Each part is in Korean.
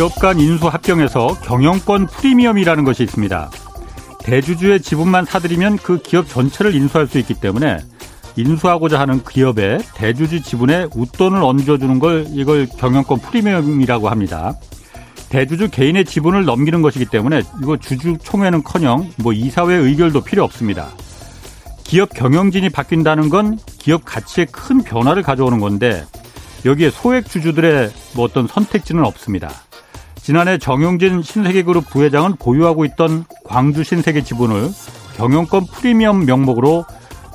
기업 간 인수 합병에서 경영권 프리미엄이라는 것이 있습니다. 대주주의 지분만 사들이면 그 기업 전체를 인수할 수 있기 때문에 인수하고자 하는 기업에 대주주 지분에 웃돈을 얹어주는 걸 이걸 경영권 프리미엄이라고 합니다. 대주주 개인의 지분을 넘기는 것이기 때문에 이거 주주 총회는커녕 뭐 이사회 의결도 필요 없습니다. 기업 경영진이 바뀐다는 건 기업 가치에 큰 변화를 가져오는 건데 여기에 소액 주주들의 뭐 어떤 선택지는 없습니다. 지난해 정용진 신세계그룹 부회장은 보유하고 있던 광주 신세계 지분을 경영권 프리미엄 명목으로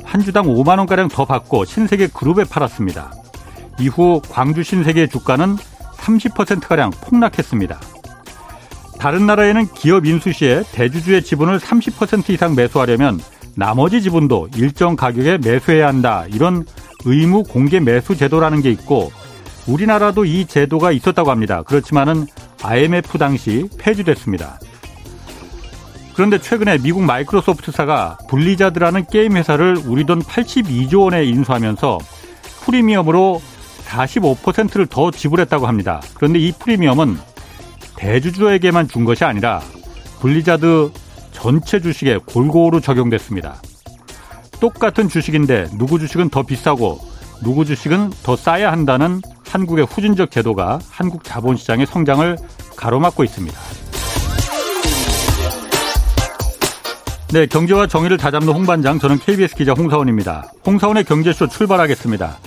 한 주당 5만 원가량 더 받고 신세계 그룹에 팔았습니다. 이후 광주 신세계 주가는 30%가량 폭락했습니다. 다른 나라에는 기업 인수 시에 대주주의 지분을 30% 이상 매수하려면 나머지 지분도 일정 가격에 매수해야 한다. 이런 의무 공개 매수 제도라는 게 있고 우리나라도 이 제도가 있었다고 합니다. 그렇지만은 IMF 당시 폐지됐습니다. 그런데 최근에 미국 마이크로소프트사가 블리자드라는 게임 회사를 우리 돈 82조 원에 인수하면서 프리미엄으로 45%를 더 지불했다고 합니다. 그런데 이 프리미엄은 대주주에게만 준 것이 아니라 블리자드 전체 주식에 골고루 적용됐습니다. 똑같은 주식인데 누구 주식은 더 비싸고 누구 주식은 더 싸야 한다는 한국의 후진적 제도가 한국 자본시장의 성장을 가로막고 있습니다. 네, 경제와 정의를 다잡는 홍반장, 저는 KBS 기자 홍사원입니다. 홍사원의 경제쇼 출발하겠습니다.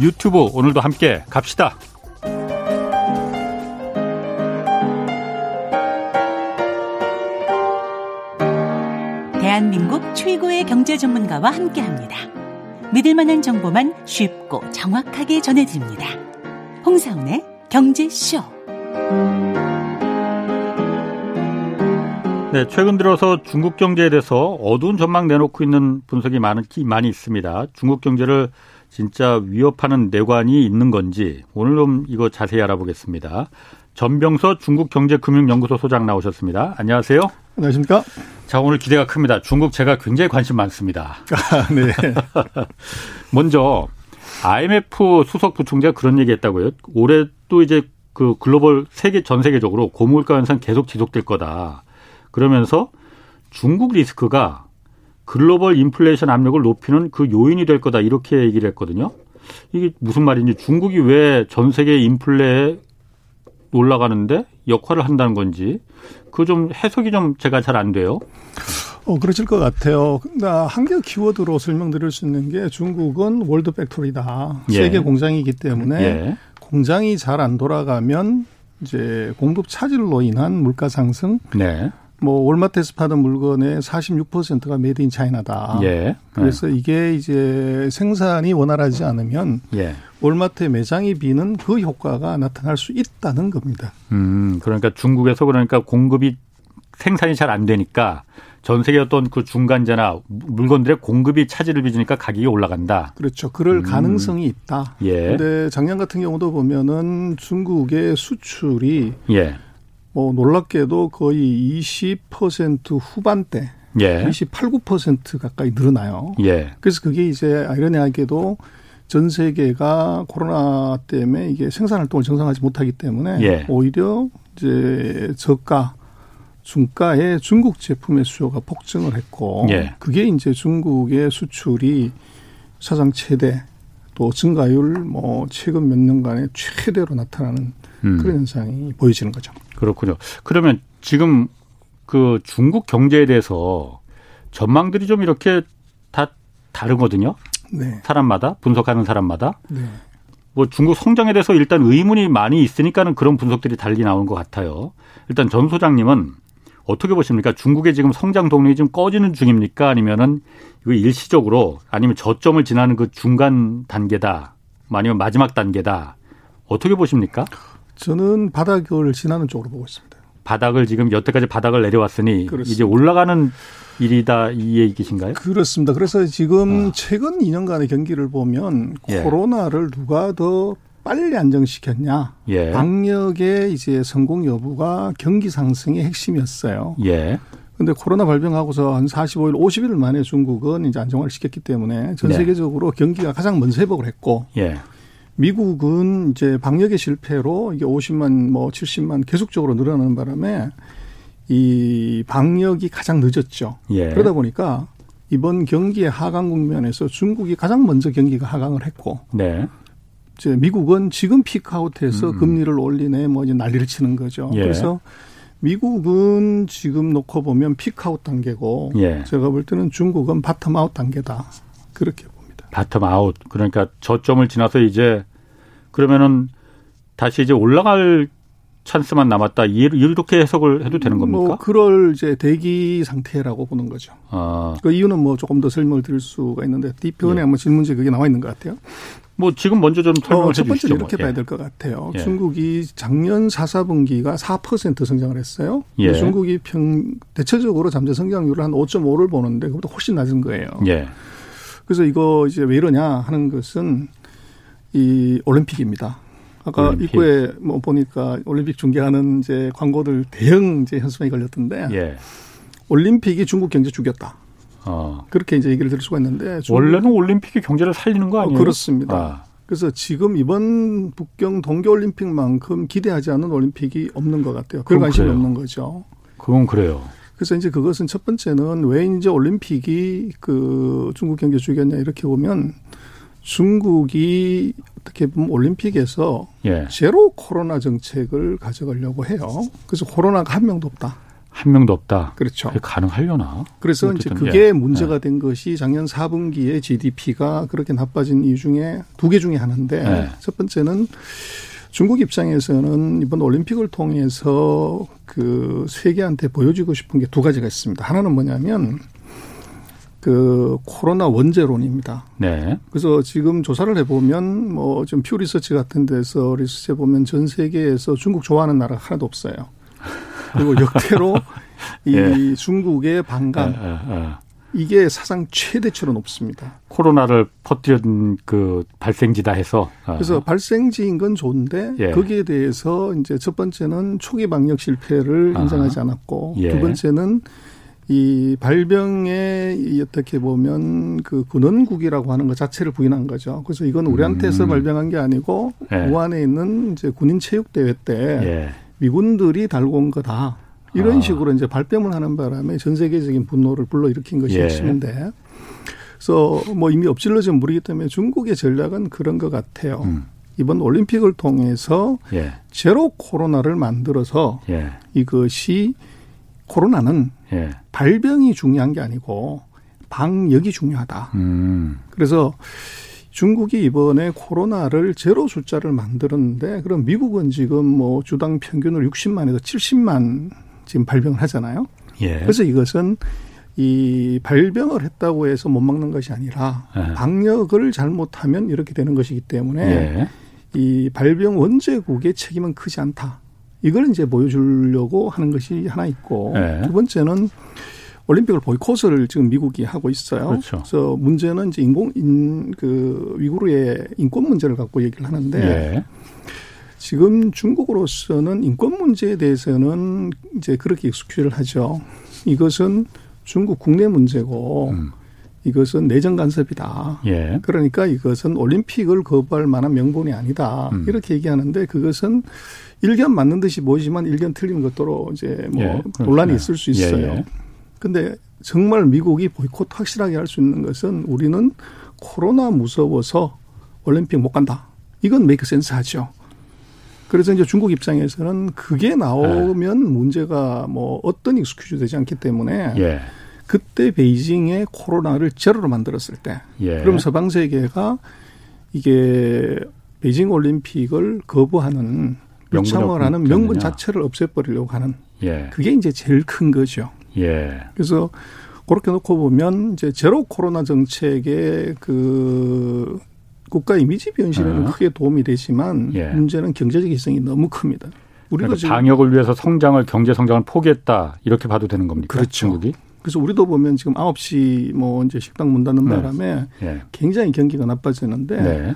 유튜브 오늘도 함께 갑시다. 대한민국 최고의 경제 전문가와 함께 합니다. 믿을 만한 정보만 쉽고 정확하게 전해드립니다. 홍사운의 경제쇼. 네, 최근 들어서 중국 경제에 대해서 어두운 전망 내놓고 있는 분석이 많이, 많이 있습니다. 중국 경제를 진짜 위협하는 내관이 있는 건지 오늘 좀 이거 자세히 알아보겠습니다. 전병서 중국경제금융연구소 소장 나오셨습니다. 안녕하세요. 안녕하십니까? 자, 오늘 기대가 큽니다. 중국 제가 굉장히 관심 많습니다. 아, 네. 먼저 IMF 수석 부총재가 그런 얘기 했다고요. 올해 또 이제 그 글로벌 세계 전 세계적으로 고물가 현상 계속 지속될 거다. 그러면서 중국 리스크가 글로벌 인플레이션 압력을 높이는 그 요인이 될 거다. 이렇게 얘기를 했거든요. 이게 무슨 말인지 중국이 왜 전 세계 인플레에 올라가는데 역할을 한다는 건지 그 좀 해석이 좀 제가 잘 안 돼요. 어, 그러실 것 같아요. 한 개 키워드로 설명드릴 수 있는 게 중국은 world factory다. 예. 세계 공장이기 때문에 예. 공장이 잘 안 돌아가면 이제 공급 차질로 인한 물가 상승, 네. 뭐 월마트에서 파는 물건의 46%가 made in China다. 예. 그래서 네. 이게 이제 생산이 원활하지 않으면 예. 월마트의 매장이 비는 그 효과가 나타날 수 있다는 겁니다. 음, 그러니까 중국에서 그러니까 공급이 생산이 잘 안 되니까 전 세계 어떤 그 중간재나 물건들의 공급이 차질을 빚으니까 가격이 올라간다. 그렇죠. 그럴 음. 가능성이 있다. 예. 근데 작년 같은 경우도 보면은 중국의 수출이 예. 뭐 놀랍게도 거의 20% 후반대 예. 28, 9% 가까이 늘어나요. 예. 그래서 그게 이제 아이러니하게도 전 세계가 코로나 때문에 이게 생산 활동을 정상화하지 못하기 때문에 예. 오히려 이제 저가 중가의 중국 제품의 수요가 폭증을 했고 예. 그게 이제 중국의 수출이 사상 최대 또 증가율 뭐 최근 몇 년간의 최대로 나타나는 음. 그런 현상이 보여지는 거죠. 그렇군요. 그러면 지금 그 중국 경제에 대해서 전망들이 좀 이렇게 다 다르거든요. 네. 사람마다 분석하는 사람마다. 네. 뭐 중국 성장에 대해서 일단 의문이 많이 있으니까는 그런 분석들이 달리 나오는 것 같아요. 일단 전 소장님은 어떻게 보십니까? 중국의 지금 성장 동력이 좀 꺼지는 중입니까? 아니면은 이거 일시적으로 아니면 저점을 지나는 그 중간 단계다. 아니면 마지막 단계다. 어떻게 보십니까? 저는 바닥을 지나는 쪽으로 보고 있습니다. 바닥을 지금 여태까지 바닥을 내려왔으니 그렇습니다. 이제 올라가는 일이다 이 얘기신가요? 그렇습니다. 그래서 지금 어. 최근 2년간의 경기를 보면 예. 코로나를 누가 더 빨리 안정시켰냐. 예. 방역의 이제 성공 여부가 경기 상승의 핵심이었어요. 예. 근데 코로나 발병하고서 한 45일, 50일 만에 중국은 이제 안정화를 시켰기 때문에 전 네. 세계적으로 경기가 가장 먼저 회복을 했고 예. 미국은 이제 방역의 실패로 이게 50만 뭐 70만 계속적으로 늘어나는 바람에 이 방역이 가장 늦었죠. 예. 그러다 보니까 이번 경기의 하강 국면에서 중국이 가장 먼저 경기가 하강을 했고 네. 이제 미국은 지금 peak out해서 음. 금리를 올리네 뭐 이제 난리를 치는 거죠. 예. 그래서 미국은 지금 놓고 보면 peak out 단계고 예. 제가 볼 때는 중국은 bottom out 단계다. 그렇게. bottom 아웃. 그러니까 저점을 지나서 이제 그러면은 다시 이제 올라갈 찬스만 남았다. 이렇게 해석을 해도 되는 겁니까? 뭐 그럴 이제 대기 상태라고 보는 거죠. 아. 그 이유는 뭐 조금 더 설명을 드릴 수가 있는데 디표에 예. 한번 질문지 그게 나와 있는 것 같아요. 뭐 지금 먼저 좀 설명을 어, 첫 번째 이렇게 뭐. 봐야 예. 될것 같아요. 예. 중국이 작년 4, 4분기가 4% 성장을 했어요. 예. 중국이 평 대체적으로 잠재 성장률을 한 5.5를 보는데 그보다 훨씬 낮은 거예요. 예. 그래서 이거 이제 왜 이러냐 하는 것은 이 올림픽입니다. 아까 올림픽. 입구에 뭐 보니까 올림픽 중계하는 이제 광고들 대형 이제 현수막이 걸렸던데 예. 올림픽이 중국 경제 죽였다. 어. 그렇게 이제 얘기를 들을 수가 있는데 원래는 올림픽이 경제를 살리는 거 아니에요? 어, 그렇습니다. 아. 그래서 지금 이번 북경 동계올림픽만큼 기대하지 않는 올림픽이 없는 것 같아요. 그런 관심이 그래요. 없는 거죠. 그건 그래요. 그래서 이제 그것은 첫 번째는 왜 이제 올림픽이 그 중국 경제 죽였냐 이렇게 보면 중국이 어떻게 보면 올림픽에서 예. 제로 코로나 정책을 가져가려고 해요. 그래서 코로나가 한 명도 없다. 한 명도 없다. 그렇죠. 가능하려나? 그래서 이제 그게 예. 문제가 예. 된 것이 작년 4분기에 GDP가 그렇게 나빠진 이유 중에 두 개 중에 하나인데 예. 첫 번째는 중국 입장에서는 이번 올림픽을 통해서 그 세계한테 보여주고 싶은 게 두 가지가 있습니다. 하나는 뭐냐면 그 코로나 원제론입니다. 네. 그래서 지금 조사를 해보면 뭐좀퓨 리서치 같은 데서 리서치 해보면 전 세계에서 중국 좋아하는 나라 하나도 없어요. 그리고 역대로 이 예. 중국의 반감 예, 예, 예, 이게 사상 최대치로 높습니다. 코로나를 퍼뜨린 그 발생지다 해서 아. 그래서 발생지인 건 좋은데 예. 거기에 대해서 이제 첫 번째는 초기 방역 실패를 아. 인정하지 않았고 예. 두 번째는 이 발병에 어떻게 보면 그 군원국이라고 하는 것 자체를 부인한 거죠. 그래서 이건 우리한테서 음. 발병한 게 아니고 예. 우한에 있는 이제 군인 체육 대회 때 예. 미군들이 달고 온 거다. 이런 아. 식으로 이제 발뺌을 하는 바람에 전 세계적인 분노를 불러일으킨 것이 예. 핵심인데. 그래서 뭐 이미 엎질러진 물이기 때문에 중국의 전략은 그런 것 같아요. 음. 이번 올림픽을 통해서 예. 제로 코로나를 만들어서 예. 이것이 코로나는 예. 발병이 중요한 게 아니고 방역이 중요하다. 음. 그래서 중국이 이번에 코로나를 제로 숫자를 만들었는데 그럼 미국은 지금 뭐 주당 평균을 60만에서 70만 지금 발병을 하잖아요. 예. 그래서 이것은 이 발병을 했다고 해서 못 막는 것이 아니라 예. 방역을 잘못하면 이렇게 되는 것이기 때문에 예. 이 발병 원제국의 책임은 크지 않다. 이걸 이제 보여주려고 하는 것이 하나 있고 네. 두 번째는 올림픽을 보이콧을 지금 미국이 하고 있어요. 그렇죠. 그래서 문제는 이제 인공 인그 위구르의 인권 문제를 갖고 얘기를 하는데 네. 지금 중국으로서는 인권 문제에 대해서는 이제 그렇게 익숙해를 하죠. 이것은 중국 국내 문제고 음. 이것은 내정 간섭이다. 예. 그러니까 이것은 올림픽을 거부할 만한 명분이 아니다. 음. 이렇게 얘기하는데 그것은 일견 맞는 듯이 보이지만 일견 틀린 것도로 이제 뭐 예. 논란이 있을 수 있어요. 예. 예. 근데 정말 미국이 보이콧 확실하게 할 수 있는 것은 우리는 코로나 무서워서 올림픽 못 간다. 이건 make sense 하죠. 그래서 이제 중국 입장에서는 그게 나오면 예. 문제가 뭐 어떤 excuse 되지 않기 때문에 예. 그때 베이징에 코로나를 제로로 만들었을 때 예. 그럼 서방 세계가 이게 베이징 올림픽을 거부하는 유참을 하는 명분 자체를 없애버리려고 하는 예. 그게 이제 제일 큰 거죠. 예. 그래서 그렇게 놓고 보면 이제 제로 코로나 정책의 그 국가 이미지 변신에는 어. 크게 도움이 되지만 예. 문제는 경제적 희생이 너무 큽니다. 우리가 그러니까 방역을 위해서 성장을 경제 성장을 포기했다 이렇게 봐도 되는 겁니까? 그렇죠. 중국이? 그래서 우리도 보면 지금 9시 뭐 이제 식당 문 닫는 네. 바람에 네. 굉장히 경기가 나빠지는데 네.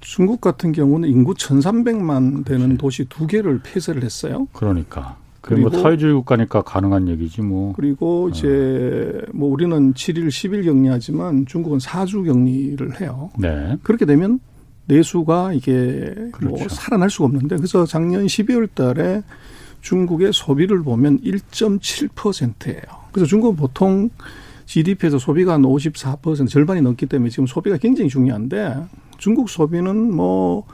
중국 같은 경우는 인구 1,300만 되는 도시 두 개를 폐쇄를 했어요. 그러니까. 그리고 뭐 사회주의 국가니까 가능한 얘기지 뭐. 그리고 어. 이제 뭐 우리는 7일 10일 격리하지만 중국은 4주 격리를 해요. 네. 그렇게 되면 내수가 이게 뭐 그렇죠. 뭐 살아날 수가 없는데 그래서 작년 12월 달에 중국의 소비를 보면 1.7%예요. 그래서 중국은 보통 GDP에서 소비가 한 54% 절반이 넘기 때문에 지금 소비가 굉장히 중요한데 중국 소비는 뭐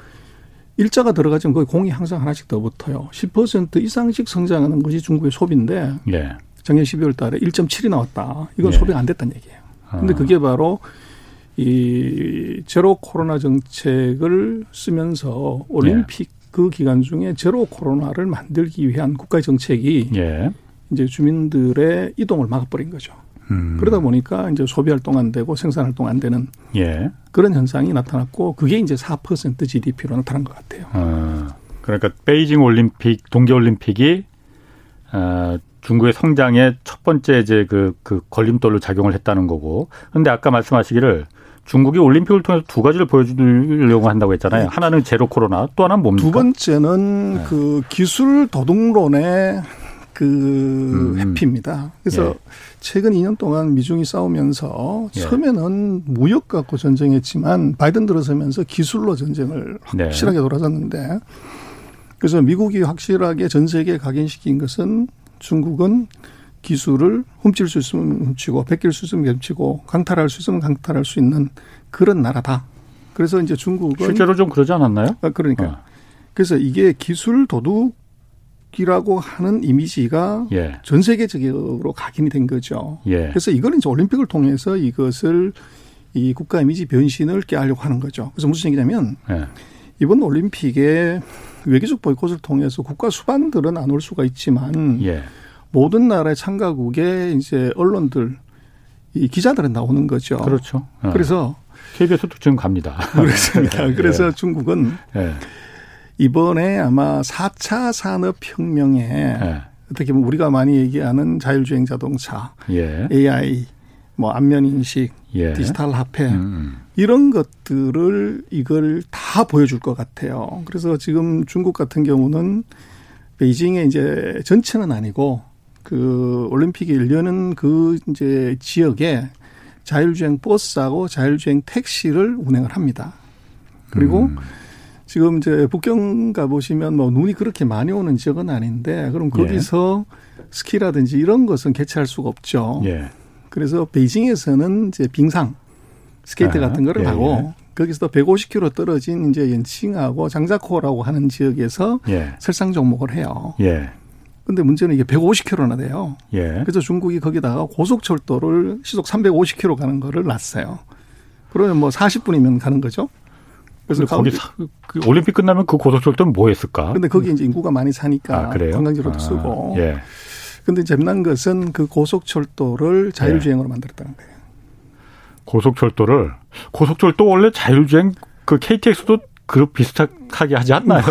일자가 들어가지면 거의 공이 항상 하나씩 더 붙어요. 10% 이상씩 성장하는 것이 중국의 소비인데 네. 작년 12월 달에 1.7이 나왔다. 이건 네. 소비가 안 됐다는 얘기예요. 근데 아. 그게 바로 이 제로 코로나 정책을 쓰면서 올림픽 네. 그 기간 중에 제로 코로나를 만들기 위한 국가의 정책이 예. 이제 주민들의 이동을 막아버린 거죠. 음. 그러다 보니까 이제 소비 활동 안 되고 생산 활동 안 되는 예. 그런 현상이 나타났고 그게 이제 4% GDP로 나타난 것 같아요. 아, 그러니까 베이징 올림픽, 동계 올림픽이 아, 중국의 성장의 첫 번째 이제 그, 그 걸림돌로 작용을 했다는 거고. 근데 아까 말씀하시기를 중국이 올림픽을 통해서 두 가지를 보여주려고 한다고 했잖아요. 네. 하나는 제로 코로나, 또 하나는 뭡니까? 두 번째는 네. 그 기술 도둑론의 그 음. 회피입니다. 그래서 예. 최근 2년 동안 미중이 싸우면서 예. 처음에는 무역 갖고 전쟁했지만 바이든 들어서면서 기술로 전쟁을 네. 확실하게 네. 돌아섰는데 그래서 미국이 확실하게 전 세계에 각인시킨 것은 중국은 기술을 훔칠 수 있으면 훔치고 베낄 수 있으면 베치고 강탈할 수 있으면 강탈할 수 있는 그런 나라다. 그래서 이제 중국은 실제로 좀 그러지 않았나요? 아, 그러니까 어. 그래서 이게 기술 도둑 이라고 하는 이미지가 예. 전 세계적으로 각인이 된 거죠. 예. 그래서 이거는 이제 올림픽을 통해서 이것을 이 국가 이미지 변신을 깨하려고 하는 거죠. 그래서 무슨 얘기냐면 예. 이번 올림픽에 외교적 보이콧을 통해서 국가 수반들은 안 올 수가 있지만 예. 모든 나라의 참가국의 이제 언론들 이 기자들은 나오는 거죠. 그렇죠. 어. 그래서 KBS도 지금 갑니다. 그렇습니다. 예. 그래서 중국은 예. 이번에 아마 4차 산업혁명에 예. 어떻게 보면 우리가 많이 얘기하는 자율주행 자동차, 예. AI, 뭐 안면 인식, 예. 디지털 화폐 음, 음. 이런 것들을 이걸 다 보여줄 것 같아요. 그래서 지금 중국 같은 경우는 베이징에 이제 전체는 아니고 그 올림픽이 열려는 그 이제 지역에 자율주행 버스하고 자율주행 택시를 운행을 합니다. 그리고 음. 지금 이제 북경 가 보시면 뭐 눈이 그렇게 많이 오는 지역은 아닌데 그럼 예. 거기서 예. 스키라든지 이런 것은 개최할 수가 없죠. 예. 그래서 베이징에서는 이제 빙상 스케이트 아, 같은 거를 예, 하고 예. 거기서 150km 떨어진 이제 옌칭하고 장자커우라고 하는 지역에서 예. 설상 종목을 해요. 예. 근데 문제는 이게 150km나 돼요. 예. 그래서 중국이 거기다가 고속철도를 시속 350km 가는 거를 놨어요. 그러면 뭐 40분이면 가는 거죠. 그래서 거기 사, 그 올림픽 끝나면 그 고속철도는 뭐 했을까? 근데 거기 이제 인구가 많이 사니까 아, 관광지로도 아, 쓰고. 예. 근데 재미난 것은 그 고속철도를 자율주행으로 예. 만들었다는 거예요. 고속철도를 고속철도 원래 자율주행 그 KTX도 그 비슷하게 하지 않나요?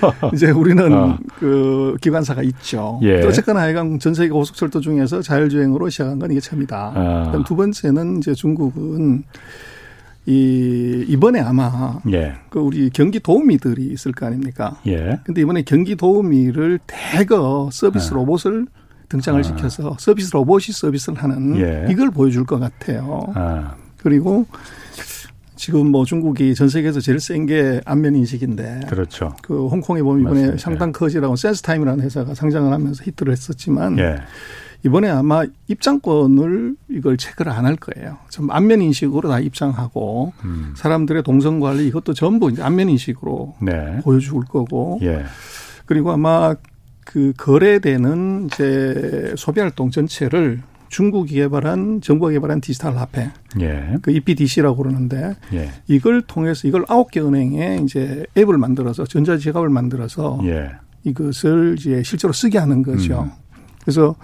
이제 우리는 어. 그 기관사가 있죠. 예. 어쨌거나 하여간 전 세계 고속철도 중에서 자율주행으로 시작한 건 이게 처음이다. 아. 두 번째는 이제 중국은 이 이번에 아마 예. 그 우리 경기 도우미들이 있을 거 아닙니까? 예. 근데 이번에 경기 도우미를 대거 서비스 아. 로봇을 등장을 아. 시켜서 서비스 로봇이 서비스를 하는 예. 이걸 보여줄 것 같아요. 아. 그리고 지금 뭐 중국이 전 세계에서 제일 센 게 안면 인식인데. 그렇죠. 그 홍콩에 보면 이번에 맞습니다. 샹당 커지라고 센스타임이라는 회사가 상장을 하면서 히트를 했었지만. 예. 이번에 아마 입장권을 이걸 체크를 안 할 거예요. 좀 안면 인식으로 다 입장하고 음. 사람들의 동선 관리 이것도 전부 이제 안면 인식으로 네. 보여줄 거고. 예. 그리고 아마 그 거래되는 이제 소비 활동 전체를 중국이 개발한 정부가 개발한 디지털 화폐, 예. 그 EPDC라고 그러는데 예. 이걸 통해서 이걸 아홉 개 은행에 이제 앱을 만들어서 전자 지갑을 만들어서 예. 이것을 이제 실제로 쓰게 하는 거죠. 음. 그래서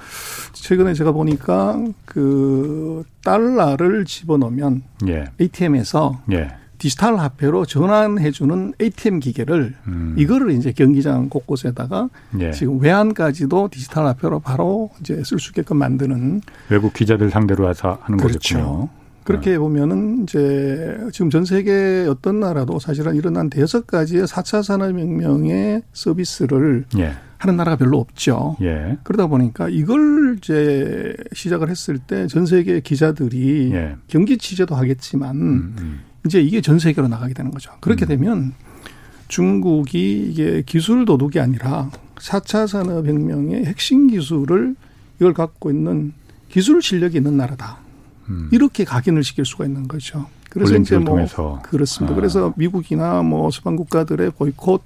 최근에 제가 보니까 그 달러를 집어넣으면 예. ATM에서 예. 디지털 화폐로 전환해주는 ATM 기계를 음. 이거를 이제 경기장 곳곳에다가 예. 지금 외환까지도 디지털 화폐로 바로 이제 쓸 수 있게끔 만드는 외국 기자들 상대로 해서 하는 그렇죠. 거겠군요. 그렇게 네. 보면은 이제 지금 전 세계 어떤 나라도 사실은 이런 한 대여섯 가지의 4차 산업혁명의 서비스를 예. 하는 나라가 별로 없죠. 예. 그러다 보니까 이걸 이제 시작을 했을 때 전 세계 기자들이 예. 경기 취재도 하겠지만 음, 음. 이제 이게 전 세계로 나가게 되는 거죠. 그렇게 음. 되면 중국이 이게 기술 도둑이 아니라 4차 산업혁명의 핵심 기술을 이걸 갖고 있는 기술 실력이 있는 나라다. 음. 이렇게 각인을 시킬 수가 있는 거죠. 그래서 이제 뭐 통해서. 그렇습니다. 아. 그래서 미국이나 뭐 서방 국가들의 보이콧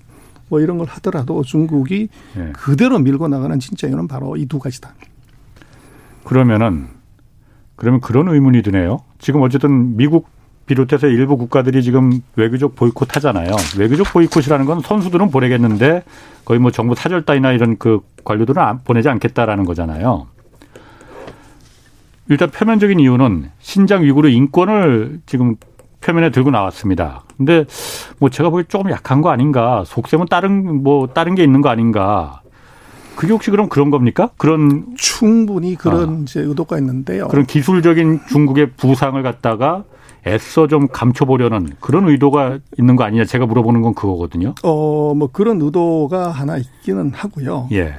뭐 이런 걸 하더라도 중국이 예. 그대로 밀고 나가는 진짜 이유는 바로 이 두 가지다. 그러면은 그러면 그런 의문이 드네요. 지금 어쨌든 미국 비롯해서 일부 국가들이 지금 외교적 보이콧 하잖아요. 외교적 보이콧이라는 건 선수들은 보내겠는데 거의 뭐 정부 사절단이나 이런 그 관료들은 보내지 않겠다라는 거잖아요. 일단 표면적인 이유는 신장 위구르 인권을 지금 표면에 들고 나왔습니다. 근데 뭐 제가 보기 조금 약한 거 아닌가? 속셈은 다른 뭐 다른 게 있는 거 아닌가? 그게 혹시 그럼 그런 겁니까? 그런 충분히 그런 아, 이제 의도가 있는데요. 그런 기술적인 중국의 부상을 갖다가 애써 좀 감춰보려는 그런 의도가 있는 거 아니냐 제가 물어보는 건 그거거든요. 어, 뭐 그런 의도가 하나 있기는 하고요. 예.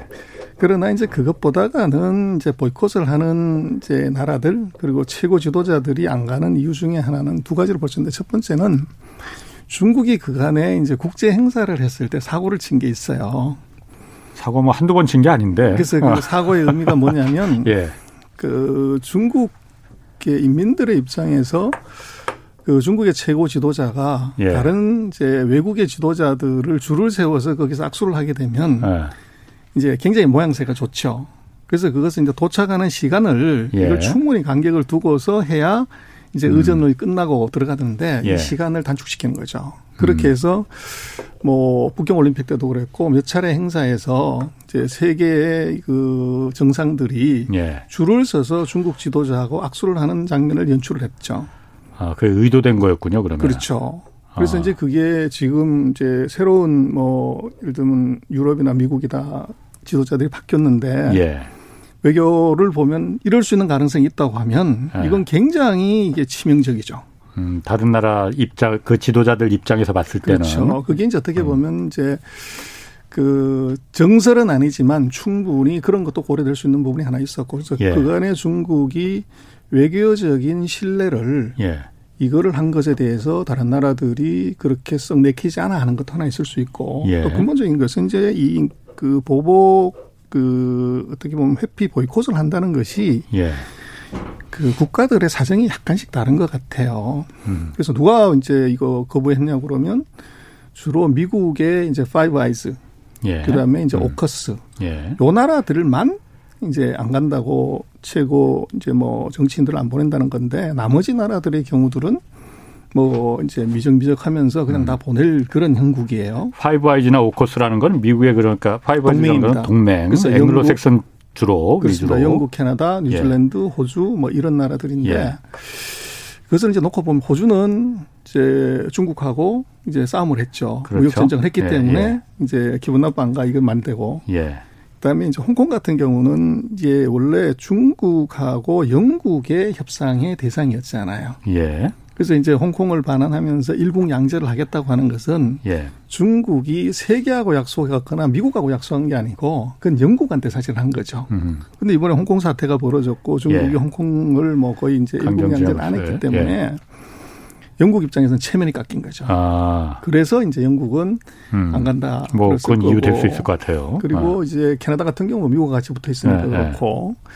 그러나 이제 그것보다는 이제 보이콧을 하는 이제 나라들 그리고 최고 지도자들이 안 가는 이유 중에 하나는 두 가지를 볼 수 있는데 첫 번째는 중국이 그간에 이제 국제 행사를 했을 때 사고를 친 게 있어요. 사고 뭐 한두 번 친 게 아닌데. 그래서 그 사고의 의미가 뭐냐면 예. 그 중국의 인민들의 입장에서 그 중국의 최고 지도자가 예. 다른 이제 외국의 지도자들을 줄을 세워서 거기서 악수를 하게 되면 예. 이제 굉장히 모양새가 좋죠. 그래서 그것은 이제 도착하는 시간을 예. 이걸 충분히 간격을 두고서 해야 이제 음. 의전이 끝나고 들어가는데 이 예. 시간을 단축시키는 거죠. 그렇게 음. 해서 뭐 북경 올림픽 때도 그랬고 몇 차례 행사에서 이제 세계의 그 정상들이 예. 줄을 서서 중국 지도자하고 악수를 하는 장면을 연출을 했죠. 아, 그 의도된 거였군요, 그러면. 그렇죠. 그래서 아. 이제 그게 지금 이제 새로운 뭐 예를 들면 유럽이나 미국이다 지도자들이 바뀌었는데 예. 외교를 보면 이럴 수 있는 가능성이 있다고 하면 예. 이건 굉장히 이게 치명적이죠. 음, 다른 나라 입장 그 지도자들 입장에서 봤을 때는 그렇죠. 그게 이제 어떻게 음. 보면 음. 이제 그 정설은 아니지만 충분히 그런 것도 고려될 수 있는 부분이 하나 있었고 그래서 예. 그간에 중국이 외교적인 신뢰를 예. 이거를 한 것에 대해서 다른 나라들이 그렇게 썩 내키지 않아 하는 것도 하나 있을 수 있고 예. 또 근본적인 것은 이제 이 그 보복 그 어떻게 보면 회피 보이콧을 한다는 것이 예. 그 국가들의 사정이 약간씩 다른 것 같아요. 음. 그래서 누가 이제 이거 거부했냐고 그러면 주로 미국의 이제 파이브 아이즈 예. 그다음에 이제 음. 오커스 예. 요 나라들만 이제 안 간다고 최고 이제 뭐 정치인들을 안 보낸다는 건데 나머지 나라들의 경우들은 뭐 이제 미적미적하면서 그냥 음. 다 보낼 그런 형국이에요. 파이브 아이즈나 오커스라는 건 미국의 그러니까 파이브 아이즈는 동맹. 그래서 앵글로색슨 주로 그렇습니다. 위주로. 영국, 캐나다, 뉴질랜드, 예. 호주 뭐 이런 나라들인데 예. 그것을 이제 놓고 보면 호주는 이제 중국하고 이제 싸움을 했죠. 그렇죠. 무역 전쟁을 했기 예. 때문에 예. 이제 기분 나빠 안가 이걸 만들고. 예. 그다음에 이제 홍콩 같은 경우는 이제 원래 중국하고 영국의 협상의 대상이었잖아요. 예. 그래서 이제 홍콩을 반환하면서 일국 양제를 하겠다고 하는 것은 예. 중국이 세계하고 약속했거나 미국하고 약속한 게 아니고 그건 영국한테 사실 한 거죠. 음. 근데 이번에 홍콩 사태가 벌어졌고 중국이 예. 홍콩을 뭐 거의 이제 일국 양제를 안 했기 때문에 예. 영국 입장에서는 체면이 깎인 거죠. 아. 그래서 이제 영국은 음. 안 간다. 뭐 그건 이유 될 수 있을 것 같아요. 그리고 아. 이제 캐나다 같은 경우 미국과 같이 붙어 있으니까 네, 네. 그렇고. 네.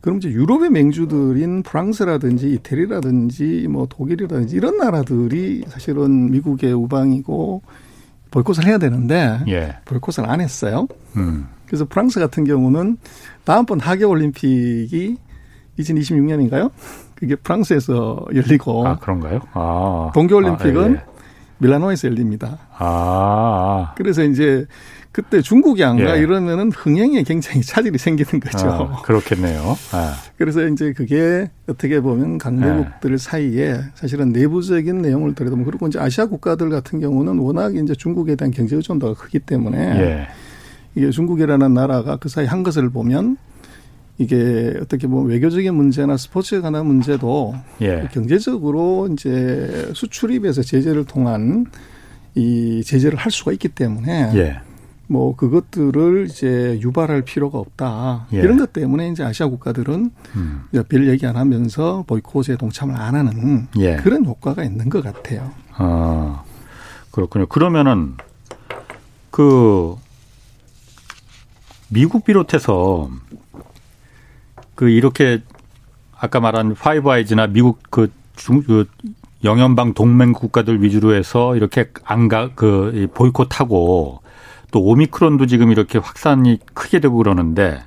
그럼 이제 유럽의 맹주들인 프랑스라든지 이태리라든지 뭐 독일이라든지 이런 나라들이 사실은 미국의 우방이고 보이콧을 해야 되는데 예. 보이콧을 안 했어요. 음. 그래서 프랑스 같은 경우는 다음번 하계 올림픽이 2026년인가요? 그게 프랑스에서 열리고. 아, 그런가요? 아. 동계올림픽은 아, 예. 밀라노에서 열립니다. 아. 그래서 이제 그때 중국이 안 가? 예. 이러면은 흥행에 굉장히 차질이 생기는 거죠. 아, 그렇겠네요. 아. 그래서 이제 그게 어떻게 보면 강대국들 예. 사이에 사실은 내부적인 내용을 들여다보면 그리고 이제 아시아 국가들 같은 경우는 워낙 이제 중국에 대한 경제 의존도가 크기 때문에 예. 이게 중국이라는 나라가 그 사이 한 것을 보면 이게 어떻게 보면 외교적인 문제나 스포츠에 관한 문제도 예. 경제적으로 이제 수출입에서 제재를 통한 이 제재를 할 수가 있기 때문에 예. 뭐 그것들을 이제 유발할 필요가 없다. 예. 이런 것 때문에 이제 아시아 국가들은 음. 별 얘기 안 하면서 보이콧에 동참을 안 하는 예. 그런 효과가 있는 것 같아요. 아 그렇군요. 그러면은 그 미국 비롯해서 그 이렇게 아까 말한 파이브 아이즈나 미국 그 중, 그 영연방 동맹 국가들 위주로 해서 이렇게 안가 그 보이콧하고 또 오미크론도 지금 이렇게 확산이 크게 되고 그러는데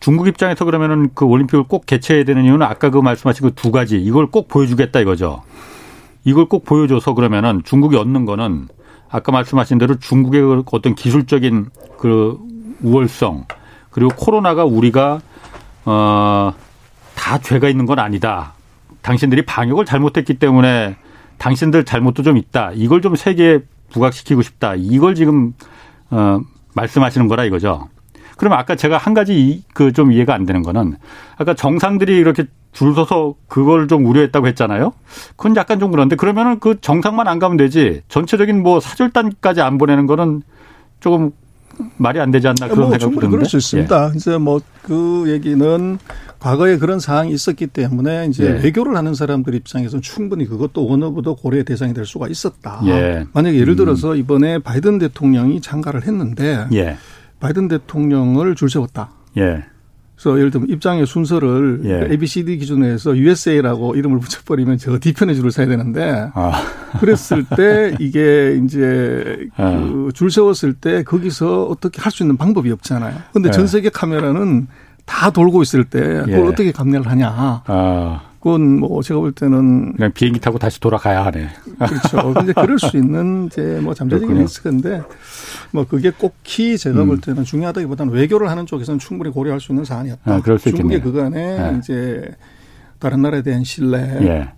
중국 입장에서 그러면은 그 올림픽을 꼭 개최해야 되는 이유는 아까 그 말씀하신 그 두 가지 이걸 꼭 보여주겠다 이거죠. 이걸 꼭 보여줘서 그러면은 중국이 얻는 거는 아까 말씀하신 대로 중국의 그 어떤 기술적인 그 우월성 그리고 코로나가 우리가 어 다 죄가 있는 건 아니다. 당신들이 방역을 잘못했기 때문에 당신들 잘못도 좀 있다. 이걸 좀 세계에 부각시키고 싶다. 이걸 지금 어 말씀하시는 거라 이거죠. 그러면 아까 제가 한 가지 그 좀 이해가 안 되는 거는 아까 정상들이 이렇게 줄 서서 그걸 좀 우려했다고 했잖아요. 그건 약간 좀 그런데 그러면은 그 정상만 안 가면 되지 전체적인 뭐 사절단까지 안 보내는 거는 조금 말이 안 되지 않나 그런 뭐 생각 드는데. 그럴 수 있습니다. 예. 이제 뭐 그 얘기는 과거에 그런 상황이 있었기 때문에 이제 예. 외교를 하는 사람들 입장에서는 충분히 그것도 어느 부도 고려의 대상이 될 수가 있었다. 예. 만약에 예를 음. 들어서 음. 이번에 바이든 대통령이 참가를 했는데 예. 바이든 대통령을 줄 세웠다. 예. 그래서 예를 들면 입장의 순서를 예. ABCD 기준으로 해서 USA라고 이름을 붙여버리면 저 뒤편에 줄을 서야 되는데 아. 그랬을 때 이게 이제 아. 그줄 세웠을 때 거기서 어떻게 할 수 있는 방법이 없잖아요. 근데 예. 전 세계 카메라는 다 돌고 있을 때 그걸 예. 어떻게 감내를 하냐. 아. 그건 뭐 제가 볼 때는 그냥 비행기 타고 다시 돌아가야 하네. 그렇죠. 근데 그럴 수 있는 이제 뭐 잠재적인 리스크인데 뭐 그게 꼭히 제가 음. 볼 때는 중요하다기보다는 외교를 하는 쪽에서는 충분히 고려할 수 있는 사안이었다. 아, 그럴 수 중국의 그간에 네. 이제 다른 나라에 대한 신뢰. 예.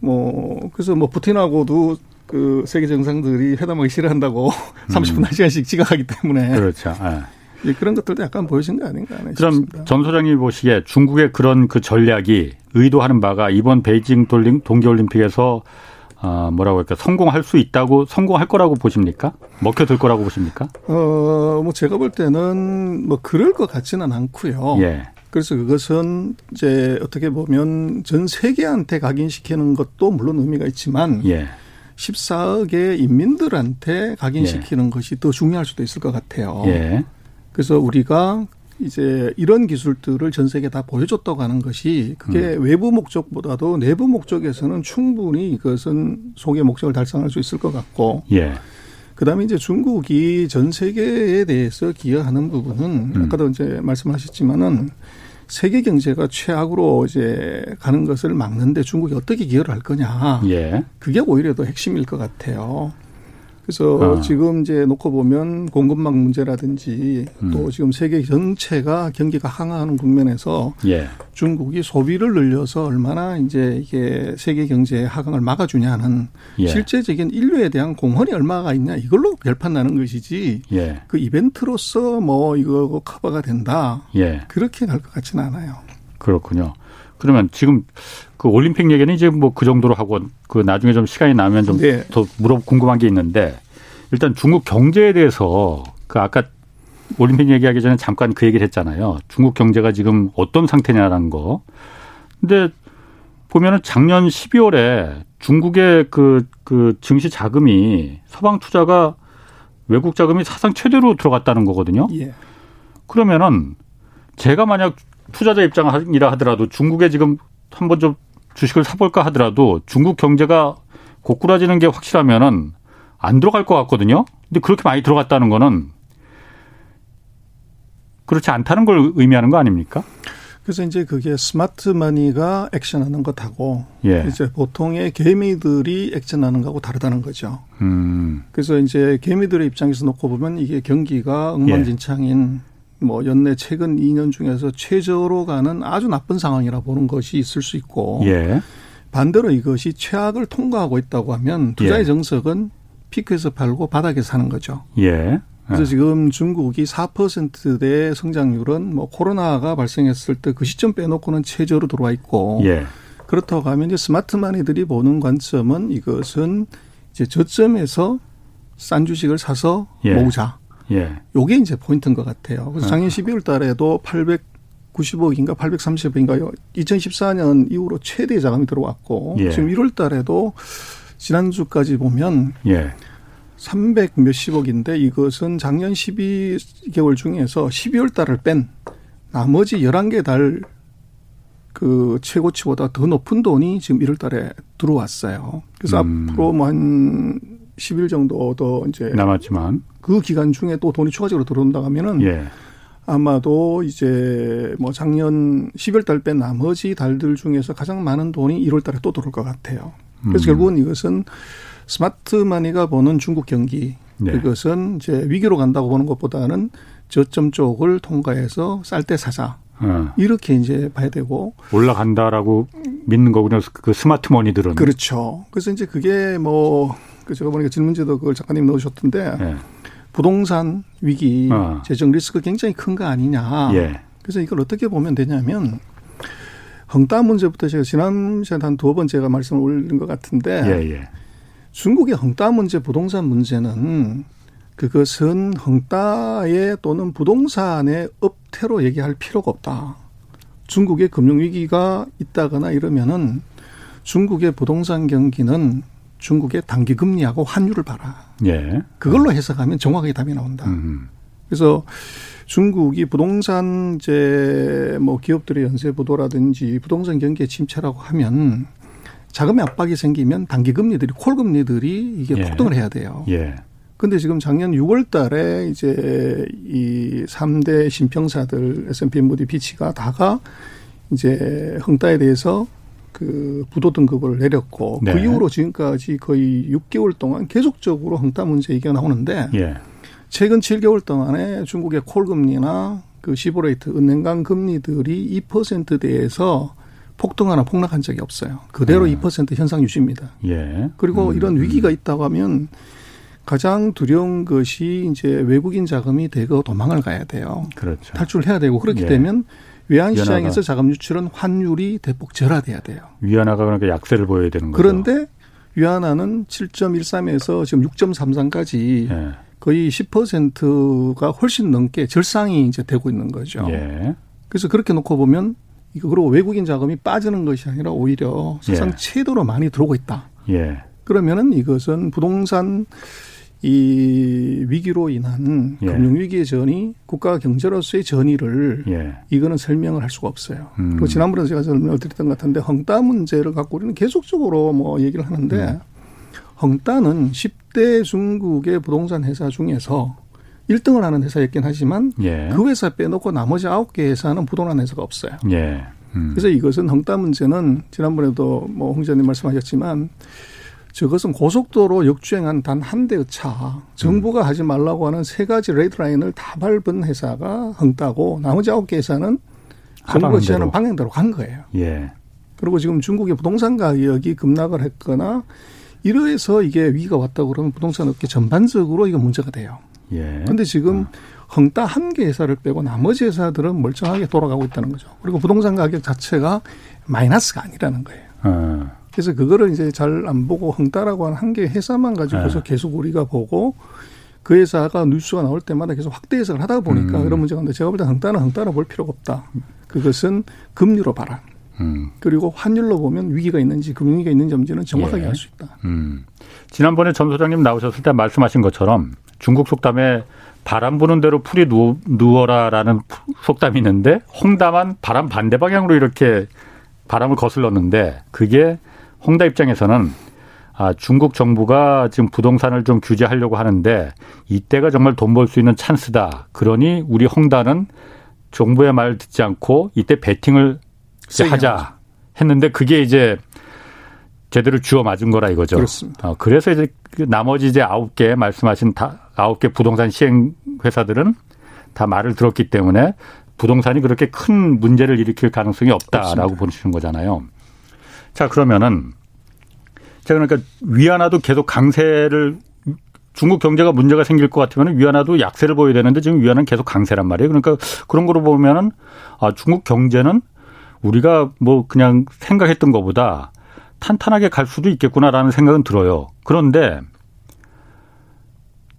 뭐 그래서 뭐 푸틴하고도 그 세계 정상들이 회담하기 싫어한다고 음. 30분 1시간씩 지각하기 때문에 그렇죠. 예. 예, 그런 것들도 약간 보여진 거 아닌가 그럼 싶습니다. 전 소장님 보시기에 중국의 그런 그 전략이 의도하는 바가 이번 베이징 동계올림픽에서 어, 뭐라고 할까 성공할 수 있다고 성공할 거라고 보십니까? 먹혀들 거라고 보십니까? 어, 뭐 제가 볼 때는 뭐 그럴 것 같지는 않고요. 예. 그래서 그것은 이제 어떻게 보면 전 세계한테 각인시키는 것도 물론 의미가 있지만 예. 14억의 인민들한테 각인시키는 예. 것이 더 중요할 수도 있을 것 같아요. 예. 그래서 우리가 이제 이런 기술들을 전 세계에 다 보여줬다고 하는 것이 그게 음. 외부 목적보다도 내부 목적에서는 충분히 이것은 소개 목적을 달성할 수 있을 것 같고. 예. 그다음에 이제 중국이 전 세계에 대해서 기여하는 부분은 음. 아까도 이제 말씀하셨지만은 세계 경제가 최악으로 이제 가는 것을 막는데 중국이 어떻게 기여를 할 거냐. 예. 그게 오히려 더 핵심일 것 같아요. 그래서 어. 지금 이제 놓고 보면 공급망 문제라든지 음. 또 지금 세계 전체가 경기가 항하하는 국면에서 예. 중국이 소비를 늘려서 얼마나 이제 이게 세계 경제의 하강을 막아주냐는 예. 실제적인 인류에 대한 공헌이 얼마가 있냐 이걸로 결판 나는 것이지 예. 그 이벤트로서 뭐 이거 커버가 된다 예. 그렇게 갈 것 같지는 않아요. 그렇군요. 그러면 지금 그 올림픽 얘기는 이제 뭐 그 정도로 하고 그 나중에 좀 시간이 나면 좀더 네. 물어 궁금한 게 있는데 일단 중국 경제에 대해서 그 아까 올림픽 얘기하기 전에 잠깐 그 얘기를 했잖아요. 중국 경제가 지금 어떤 상태냐라는 거. 근데 보면은 작년 12월에 중국의 그, 그 증시 자금이 서방 투자가 외국 자금이 사상 최대로 들어갔다는 거거든요. 예. 그러면은 제가 만약 투자자 입장이라 하더라도 중국에 지금 한번 좀 주식을 사볼까 하더라도 중국 경제가 고꾸라지는 게 확실하면은 안 들어갈 것 같거든요. 근데 그렇게 많이 들어갔다는 거는 그렇지 않다는 걸 의미하는 거 아닙니까? 그래서 이제 그게 smart money가 액션하는 것하고 예. 이제 보통의 개미들이 액션하는 거하고 다르다는 거죠. 음. 그래서 이제 개미들의 입장에서 놓고 보면 이게 경기가 엉망진창인 예. 뭐 연내 최근 2년 중에서 최저로 가는 아주 나쁜 상황이라 보는 것이 있을 수 있고 예. 반대로 이것이 최악을 통과하고 있다고 하면 투자의 예. 정석은 피크에서 팔고 바닥에 사는 거죠. 예. 그래서 지금 중국이 4%대 성장률은 뭐 코로나가 발생했을 때 그 시점 빼놓고는 최저로 들어와 있고 예. 그렇다고 하면 이제 스마트마니들이 보는 관점은 이것은 이제 저점에서 싼 주식을 사서 예. 모으자. 예. 요게 이제 포인트인 것 같아요. 그래서 작년 12월 달에도 890억인가 830억인가 2014년 이후로 최대 자금이 들어왔고 예. 지금 1월 달에도 지난주까지 보면 예. 300 몇십억인데 이것은 작년 12개월 중에서 12월 달을 뺀 나머지 11개 달 그 최고치보다 더 높은 돈이 지금 1월 달에 들어왔어요. 그래서 음. 앞으로 뭐한 10일 정도 더 이제 남았지만 그 기간 중에 또 돈이 추가적으로 들어온다 하면은 예. 아마도 이제 뭐 작년 10월 달 뺀 나머지 달들 중에서 가장 많은 돈이 1월 달에 또 들어올 것 같아요. 그래서 음. 결국은 이것은 스마트 마니가 보는 중국 경기 네. 이것은 이제 위기로 간다고 보는 것보다는 저점 쪽을 통과해서 쌀 때 사자. 어. 이렇게 이제 봐야 되고 올라간다라고 믿는 거군요. 그 스마트머니들은 그렇죠. 그래서 이제 그게 뭐 그 제가 보니까 질문지도 그걸 작가님 넣으셨던데 네. 부동산 위기 어. 재정 리스크 굉장히 큰 거 아니냐. 예. 그래서 이걸 어떻게 보면 되냐면 헝따 문제부터 제가 지난 시간에 한 두어 번 제가 말씀을 올린 것 같은데 예, 예. 중국의 헝따 문제, 부동산 문제는 그것은 헝따의 또는 부동산의 업태로 얘기할 필요가 없다. 중국의 금융위기가 있다거나 이러면은 중국의 부동산 경기는 중국의 단기 금리하고 환율을 봐라. 예. 그걸로 해석하면 정확하게 답이 나온다. 음. 그래서 중국이 부동산 이제 뭐 기업들의 연쇄 부도라든지 부동산 경기의 침체라고 하면 자금의 압박이 생기면 단기 금리들이 콜 금리들이 이게 예. 폭등을 해야 돼요. 예. 근데 지금 작년 6월 달에 이제 이 3대 신평사들 S&P 무디 비치가 다가 이제 헝따에 대해서 그 부도 등급을 내렸고 그 네. 그 이후로 지금까지 거의 6개월 동안 계속적으로 헝따 문제 얘기가 나오는데 예. 최근 7개월 동안에 중국의 콜 금리나 그 시보레이트 은행간 금리들이 2%대에서 폭등하나 폭락한 적이 없어요. 그대로 음. 2% 현상 유지입니다. 예. 그리고 음. 이런 위기가 있다고 하면 가장 두려운 것이 이제 외국인 자금이 대거 도망을 가야 돼요. 그렇죠. 탈출을 해야 되고 그렇기 예. 되면 외환 시장에서 자금 유출은 환율이 대폭 절하돼야 돼요. 위안화가 그러니까 약세를 보여야 되는 거죠. 그런데 위안화는 7.13에서 지금 6.33까지 예. 거의 10%가 훨씬 넘게 절상이 이제 되고 있는 거죠. 예. 그래서 그렇게 놓고 보면 이거 그리고 외국인 자금이 빠지는 것이 아니라 오히려 사상 예. 최대로 많이 들어오고 있다. 예. 그러면은 이것은 부동산 이 위기로 인한 예. 금융위기의 전이 국가 경제로서의 전의를 예. 이거는 설명을 할 수가 없어요. 음. 그리고 지난번에 제가 설명을 드렸던 것 같은데 헝따 문제를 갖고 우리는 계속적으로 뭐 얘기를 하는데 음. 헝따는 10대 중국의 부동산 회사 중에서 1등을 하는 회사였긴 하지만 예. 그 회사 빼놓고 나머지 9개 회사는 부동산 회사가 없어요. 예. 음. 그래서 이것은 헝따 문제는 지난번에도 뭐 홍지사님 말씀하셨지만 저것은 고속도로 역주행한 단 한 대의 차 정부가 음. 하지 말라고 하는 세 가지 레이드라인을 다 밟은 회사가 헝따고 나머지 9개 회사는 정부가 지하는 방향대로 간 거예요. 예. 그리고 지금 중국의 부동산 가격이 급락을 했거나 이러해서 이게 위기가 왔다고 그러면 부동산 업계 전반적으로 이거 문제가 돼요. 예. 근데 지금 어. 헝따 한 개 회사를 빼고 나머지 회사들은 멀쩡하게 돌아가고 있다는 거죠. 그리고 부동산 가격 자체가 마이너스가 아니라는 거예요. 어. 그래서 그거를 이제 잘 안 보고 헝따라고 하는 한개 회사만 가지고서 네. 계속 우리가 보고 그 회사가 뉴스가 나올 때마다 계속 확대 해석을 하다 보니까 음. 그런 문제가 있는데 제가 볼때 헝따는 헝따라 볼 필요가 없다. 그것은 금리로 봐라. 음. 그리고 환율로 보면 위기가 있는지 금융위기가 있는지 없는지는 정확하게 예. 알수 있다. 음. 지난번에 전 소장님 나오셨을 때 말씀하신 것처럼 중국 속담에 바람 부는 대로 풀이 누워, 누워라라는 속담이 있는데 홍담한 바람 반대 방향으로 이렇게 바람을 거슬렀는데 그게 홍다 입장에서는 아, 중국 정부가 지금 부동산을 좀 규제하려고 하는데 이때가 정말 돈 벌 수 있는 찬스다. 그러니 우리 홍다는 정부의 말 듣지 않고 이때 베팅을 하자 했는데 그게 이제 제대로 주어 맞은 거라 이거죠. 그렇습니다. 어, 그래서 이제 그 나머지 이제 아홉 개 말씀하신 다 아홉 개 부동산 시행 회사들은 다 말을 들었기 때문에 부동산이 그렇게 큰 문제를 일으킬 가능성이 없다라고. 보시는 거잖아요. 자 그러면은 제가 그러니까 위안화도 계속 강세를 중국 경제가 문제가 생길 것 같으면 위안화도 약세를 보여야 되는데 지금 위안화는 계속 강세란 말이에요. 그러니까 그런 거로 보면은 아 중국 경제는 우리가 뭐 그냥 생각했던 것보다 탄탄하게 갈 수도 있겠구나라는 생각은 들어요. 그런데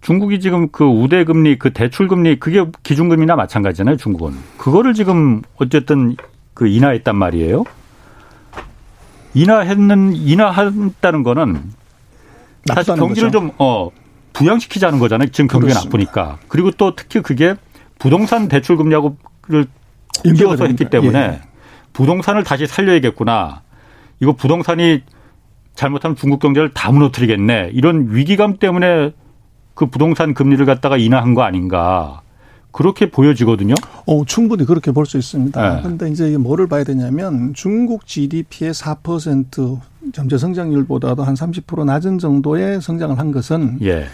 중국이 지금 그 우대 금리, 그 대출 금리 그게 기준금리나 마찬가지잖아요. 중국은 그거를 지금 어쨌든 그 인하했단 말이에요. 인하했는 인하한다는 거는 사실 경기를 거죠. 좀 어, 부양시키자는 거잖아요. 지금 경기가 그렇습니다. 나쁘니까. 그리고 또 특히 그게 부동산 대출 금리하고를 끼워서 했기 때문에 예. 부동산을 다시 살려야겠구나. 이거 부동산이 잘못하면 중국 경제를 다 무너뜨리겠네. 이런 위기감 때문에 그 부동산 금리를 갖다가 인하한 거 아닌가. 그렇게 보여지거든요. 어, 충분히 그렇게 볼 수 있습니다. 네. 그런데 이제 뭐를 봐야 되냐면 중국 GDP의 4% 잠재 성장률보다도 한 30% 낮은 정도의 성장을 한 것은 예.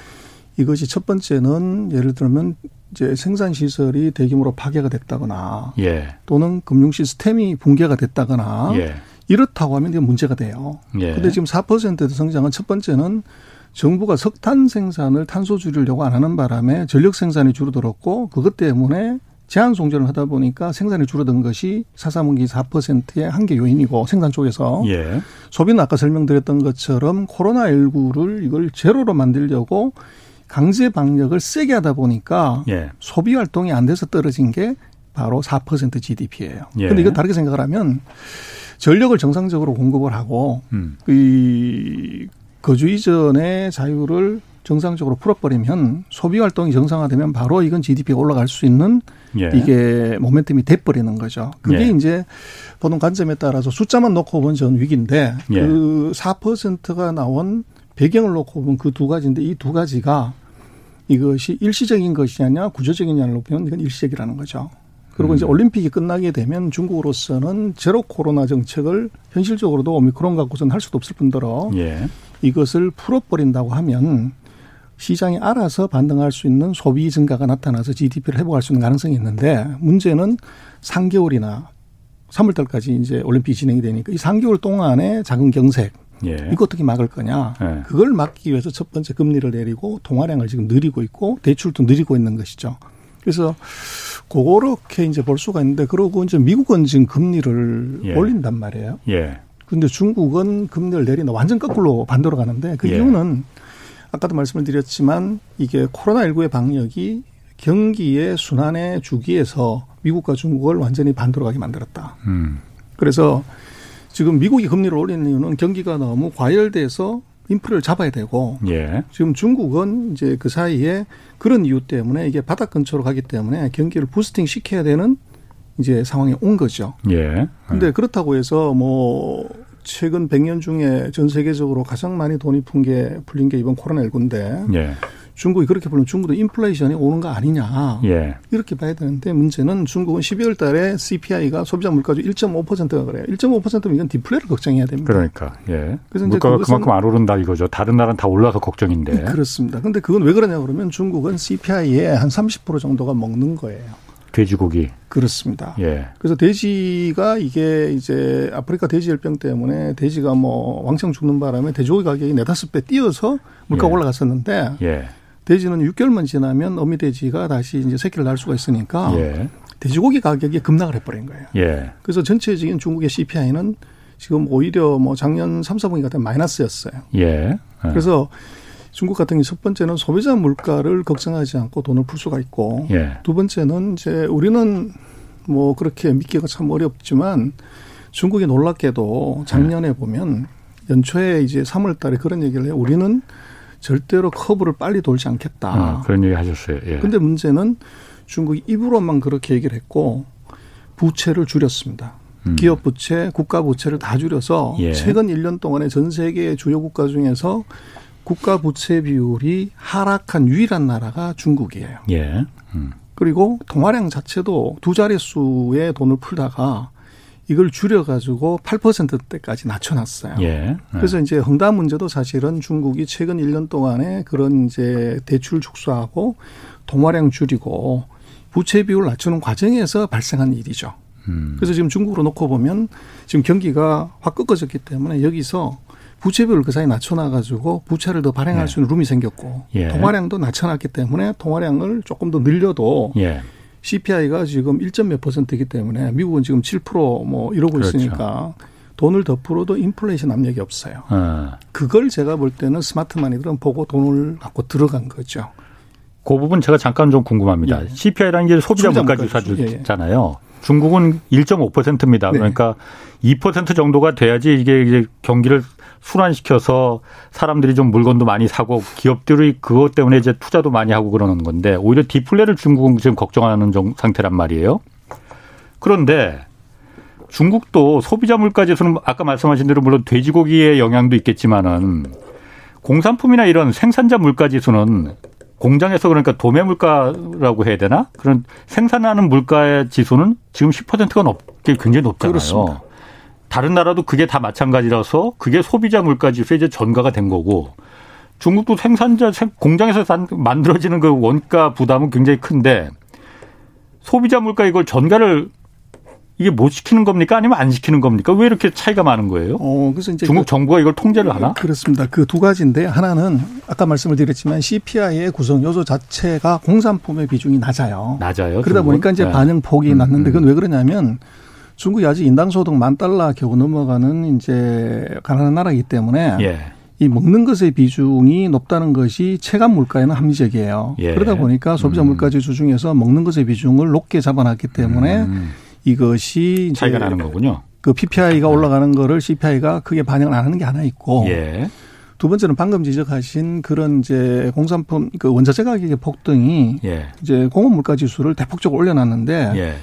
이것이 첫 번째는 예를 들면 이제 생산 시설이 대규모로 파괴가 됐다거나 예. 또는 금융 시스템이 붕괴가 됐다거나 예. 이렇다고 하면 이게 문제가 돼요. 그런데 예. 지금 4%의 성장은 첫 번째는 정부가 석탄 생산을 탄소 줄이려고 안 하는 바람에 전력 생산이 줄어들었고 그것 때문에 제한 송전을 하다 보니까 생산이 줄어든 것이 사사문기 4%의 한계 요인이고 생산 쪽에서 예. 소비는 아까 설명드렸던 것처럼 코로나19를 이걸 제로로 만들려고 강제 방역을 세게 하다 보니까 예. 소비 활동이 안 돼서 떨어진 게 바로 4% GDP예요. 예. 근데 이거 다르게 생각을 하면 전력을 정상적으로 공급을 하고 음. 이 거주 이전의 자유를 정상적으로 풀어버리면 소비 활동이 정상화되면 바로 이건 GDP가 올라갈 수 있는 예. 이게 모멘텀이 돼버리는 거죠. 그게 예. 이제 보는 관점에 따라서 숫자만 놓고 보면 전 위기인데 예. 그 4%가 나온 배경을 놓고 보면 그 두 가지인데 이 두 가지가 이것이 일시적인 것이냐 구조적이냐를 놓으면 이건 일시적이라는 거죠. 그리고 음. 이제 올림픽이 끝나게 되면 중국으로서는 제로 코로나 정책을 현실적으로도 오미크론 갖고서는 할 수도 없을 뿐더러 예. 이것을 풀어버린다고 하면 시장이 알아서 반등할 수 있는 소비 증가가 나타나서 GDP를 회복할 수 있는 가능성이 있는데 문제는 3개월이나 3월달까지 이제 올림픽이 진행이 되니까 이 3개월 동안의 작은 경색 예. 이거 어떻게 막을 거냐. 예. 그걸 막기 위해서 첫 번째 금리를 내리고 동화량을 지금 늘리고 있고 대출도 늘리고 있는 것이죠. 그래서 그렇게 이제 볼 수가 있는데 그러고 이제 미국은 지금 금리를 예. 올린단 말이에요. 예. 근데 중국은 금리를 내리는 완전 거꾸로 반대로 가는데 그 예. 이유는 아까도 말씀을 드렸지만 이게 코로나19의 방역이 경기의 순환의 주기에서 미국과 중국을 완전히 반대로 가게 만들었다. 음. 그래서 지금 미국이 금리를 올리는 이유는 경기가 너무 과열돼서 인플레를 잡아야 되고 예. 지금 중국은 이제 그 사이에 그런 이유 때문에 이게 바닥 근처로 가기 때문에 경기를 부스팅 시켜야 되는 이제 상황에 온 거죠. 예. 근데 그렇다고 해서 뭐 최근 100년 중에 전 세계적으로 가장 많이 돈이 푼 게 풀린 게 이번 코로나19인데 예. 중국이 그렇게 보면 중국도 인플레이션이 오는 거 아니냐. 예. 이렇게 봐야 되는데 문제는 중국은 12월 달에 CPI가 소비자 물가주 1.5%가 그래요. 1.5%면 이건 디플레를 걱정해야 됩니다. 그러니까. 예. 그래서 물가가 그만큼 안 오른다 이거죠. 다른 나라는 다 올라서 걱정인데. 네, 그렇습니다. 근데 그건 왜 그러냐 그러면 중국은 CPI의 한 30% 정도가 먹는 거예요. 돼지고기. 그렇습니다. 예. 그래서 돼지가 이게 이제 아프리카 돼지 열병 때문에 돼지가 뭐 왕창 죽는 바람에 돼지고기 가격이 네다섯 배 뛰어서 물가가 예. 올라갔었는데 예. 돼지는 6개월만 지나면 어미 돼지가 다시 이제 새끼를 낳을 수가 있으니까 예. 돼지고기 가격이 급락을 해버린 거예요. 예. 그래서 전체적인 중국의 CPI는 지금 오히려 뭐 작년 3, 4분기 같은 마이너스였어요. 예. 예. 그래서 중국 같은 경우 첫 번째는 소비자 물가를 걱정하지 않고 돈을 풀 수가 있고 예. 두 번째는 이제 우리는 뭐 그렇게 믿기가 참 어렵지만 중국이 놀랍게도 작년에 예. 보면 연초에 이제 3월 달에 그런 얘기를 해요. 우리는 절대로 커브를 빨리 돌지 않겠다. 아, 그런 얘기 하셨어요. 예. 근데 문제는 중국이 입으로만 그렇게 얘기를 했고 부채를 줄였습니다. 음. 기업 부채, 국가 부채를 다 줄여서 예. 최근 1년 동안에 전 세계 주요 국가 중에서 국가 부채 비율이 하락한 유일한 나라가 중국이에요. 예. 음. 그리고 통화량 자체도 두 자릿수의 돈을 풀다가 이걸 줄여가지고 8%대까지 낮춰놨어요. 예. 그래서 이제 헝다 문제도 사실은 중국이 최근 1년 동안에 그런 이제 대출 축소하고 동화량 줄이고 부채 비율 낮추는 과정에서 발생한 일이죠. 음. 그래서 지금 중국으로 놓고 보면 지금 경기가 확 꺾어졌기 때문에 여기서 부채 비율을 그 사이 낮춰놔가지고 부채를 더 발행할 예. 수 있는 룸이 생겼고 예. 통화량도 낮춰놨기 때문에 통화량을 조금 더 늘려도 예. CPI가 지금 1. 몇 퍼센트이기 때문에 미국은 지금 7%뭐 이러고 그렇죠. 있으니까 돈을 더 풀어도 인플레이션 압력이 없어요. 아. 그걸 제가 볼 때는 스마트 마니들은 보고 돈을 갖고 들어간 거죠. 그 부분 제가 잠깐 좀 궁금합니다. 예. CPI라는 게 소비자, 소비자 물가지수잖아요. 예. 중국은 1.5%입니다. 네. 그러니까 2% 정도가 돼야지 이게 이제 경기를 순환시켜서 사람들이 좀 물건도 많이 사고 기업들이 그것 때문에 이제 투자도 많이 하고 그러는 건데 오히려 디플레를 중국은 지금 걱정하는 상태란 말이에요. 그런데 중국도 소비자 물가 지수는 아까 말씀하신 대로 물론 돼지고기의 영향도 있겠지만은 공산품이나 이런 생산자 물가 지수는 공장에서 그러니까 도매 물가라고 해야 되나? 그런 생산하는 물가의 지수는 지금 10%가 넘게 굉장히 높잖아요. 그렇습니다. 다른 나라도 그게 다 마찬가지라서 그게 소비자 물가 지수에 이제 전가가 된 거고 중국도 생산자 공장에서 만들어지는 그 원가 부담은 굉장히 큰데 소비자 물가 이걸 전가를 이게 못 시키는 겁니까? 아니면 안 시키는 겁니까? 왜 이렇게 차이가 많은 거예요? 어, 그래서 이제 중국 그, 정부가 이걸 통제를 하나? 그렇습니다. 그 두 가지인데 하나는 아까 말씀을 드렸지만 CPI의 구성 요소 자체가 공산품의 비중이 낮아요. 낮아요. 그러다 중국은? 보니까 이제 네. 반응 폭이 음, 낮는데 그건 음. 왜 그러냐면 중국이 아직 인당소득 만 달러 겨우 넘어가는 이제 가난한 나라이기 때문에 예. 이 먹는 것의 비중이 높다는 것이 체감 물가에는 합리적이에요. 예. 그러다 보니까 소비자 음. 물가지수 중에서 먹는 것의 비중을 높게 잡아놨기 때문에 음. 이것이 차이가 나는 거군요. 그 PPI가 올라가는 거를 CPI가 크게 반영을 안 하는 게 하나 있고 예. 두 번째는 방금 지적하신 그런 이제 공산품 그 원자재 가격의 폭등이 예. 이제 공업 물가 지수를 대폭적으로 올려놨는데 예.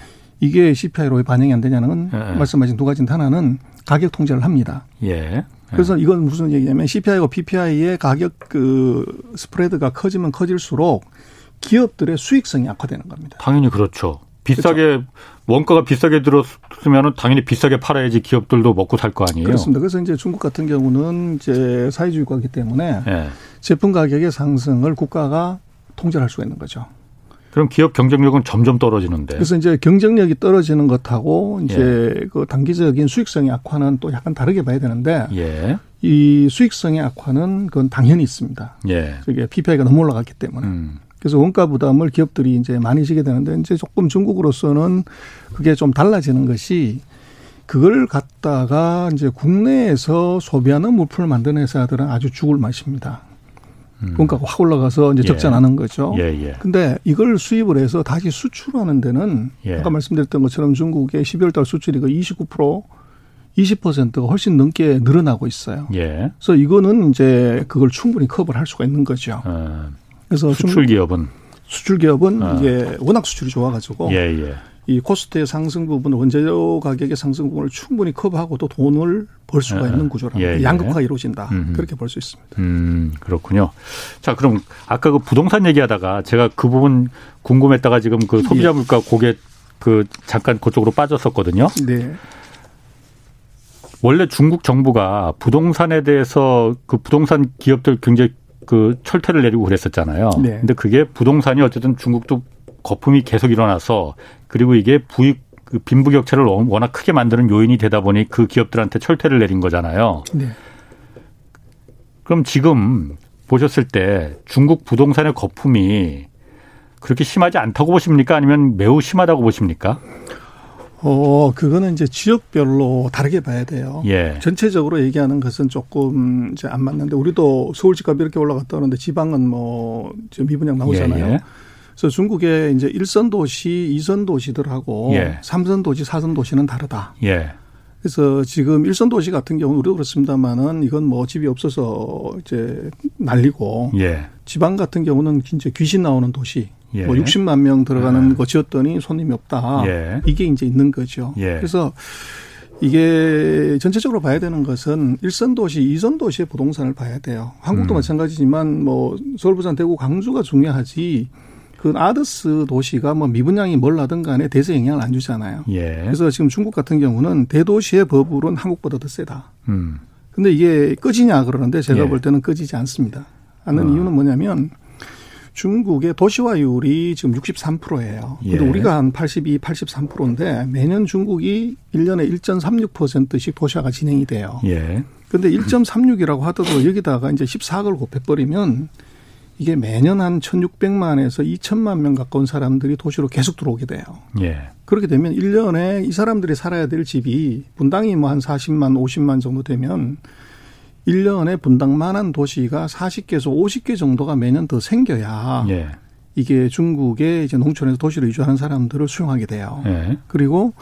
이게 CPI로 왜 반영이 안 되냐는 예. 말씀하신 두 가지 하나는 가격 통제를 합니다. 예. 그래서 이건 무슨 얘기냐면 CPI와 PPI의 가격 그 스프레드가 커지면 커질수록 기업들의 수익성이 악화되는 겁니다. 당연히 그렇죠. 비싸게 그렇죠. 원가가 비싸게 들었으면 당연히 비싸게 팔아야지 기업들도 먹고 살 거 아니에요. 그렇습니다. 그래서 이제 중국 같은 경우는 이제 사회주의 국가이기 때문에 네. 제품 가격의 상승을 국가가 통제할 를 수가 있는 거죠. 그럼 기업 경쟁력은 점점 떨어지는데. 그래서 이제 경쟁력이 떨어지는 것하고 이제 예. 그 단기적인 수익성의 악화는 또 약간 다르게 봐야 되는데 예. 이 수익성의 악화는 그건 당연히 있습니다. 예. 이게 PPI가 너무 올라갔기 때문에. 음. 그래서 원가 부담을 기업들이 이제 많이 지게 되는데 이제 조금 중국으로서는 그게 좀 달라지는 것이 그걸 갖다가 이제 국내에서 소비하는 물품을 만드는 회사들은 아주 죽을 맛입니다. 음. 원가가 확 올라가서 이제 예. 적자나는 거죠. 예, 예. 근데 이걸 수입을 해서 다시 수출하는 데는 예. 아까 말씀드렸던 것처럼 중국의 12월 달 수출이 그 29% 20%가 훨씬 넘게 늘어나고 있어요. 예. 그래서 이거는 이제 그걸 충분히 커버를 할 수가 있는 거죠. 어. 그래서 수출 기업은 수출 기업은 아. 이게 워낙 수출이 좋아가지고 예, 예. 이 코스트의 상승 부분, 원재료 가격의 상승 부분을 충분히 커버하고 또 돈을 벌 수가 예. 있는 구조라 예, 예. 양극화가 이루어진다. 음 그렇게 볼 수 있습니다. 음, 그렇군요. 자, 그럼 아까 그 부동산 얘기하다가 제가 그 부분 궁금했다가 지금 그 소비자 예. 물가 고개 그 잠깐 그쪽으로 빠졌었거든요. 네. 원래 중국 정부가 부동산에 대해서 그 부동산 기업들 굉장히 그 철퇴를 내리고 그랬었잖아요. 네. 근데 그게 부동산이 어쨌든 중국도 거품이 계속 일어나서 그리고 이게 부익 그 빈부격차를 워낙 크게 만드는 요인이 되다 보니 그 기업들한테 철퇴를 내린 거잖아요. 네. 그럼 지금 보셨을 때 중국 부동산의 거품이 그렇게 심하지 않다고 보십니까? 아니면 매우 심하다고 보십니까? 어, 그거는 이제 지역별로 다르게 봐야 돼요. 예. 전체적으로 얘기하는 것은 조금 이제 안 맞는데 우리도 서울 집값이 이렇게 올라갔다 오는데 지방은 뭐 미분양 나오잖아요. 예, 예. 그래서 중국의 이제 일선 도시, 이선 도시들하고 예. 삼선 도시, 사선 도시는 다르다. 예. 그래서 지금 일선 도시 같은 경우는 우리도 그렇습니다만은 이건 뭐 집이 없어서 이제 날리고 예. 지방 같은 경우는 진짜 귀신 나오는 도시 예. 뭐 60만 명 들어가는 예. 거 지었더니 손님이 없다. 예. 이게 이제 있는 거죠. 예. 그래서 이게 전체적으로 봐야 되는 것은 일선 도시, 이선 도시의 부동산을 봐야 돼요. 한국도 음. 마찬가지지만 뭐 서울, 부산, 대구, 광주가 중요하지. 그 아드스 도시가 뭐 미분양이 뭘라든 간에 대세 영향을 안 주잖아요. 예. 그래서 지금 중국 같은 경우는 대도시의 버블은 한국보다 더 세다. 음. 근데 이게 꺼지냐 그러는데 제가 예. 볼 때는 꺼지지 않습니다. 하는 어. 이유는 뭐냐면 중국의 도시화율이 지금 63%예요. 근데 예. 우리가 한 82, 83%인데 매년 중국이 1년에 1.36%씩 도시화가 진행이 돼요. 예. 근데 1.36이라고 하더라도 여기다가 이제 14억을 곱해 버리면 이게 매년 한 1,600만에서 2천만 명 가까운 사람들이 도시로 계속 들어오게 돼요. 예. 그렇게 되면 1년에 이 사람들이 살아야 될 집이 분당이 뭐 한 40만, 50만 정도 되면 1년에 분당 만한 도시가 40개에서 50개 정도가 매년 더 생겨야 예. 이게 중국의 이제 농촌에서 도시로 이주하는 사람들을 수용하게 돼요. 예. 그리고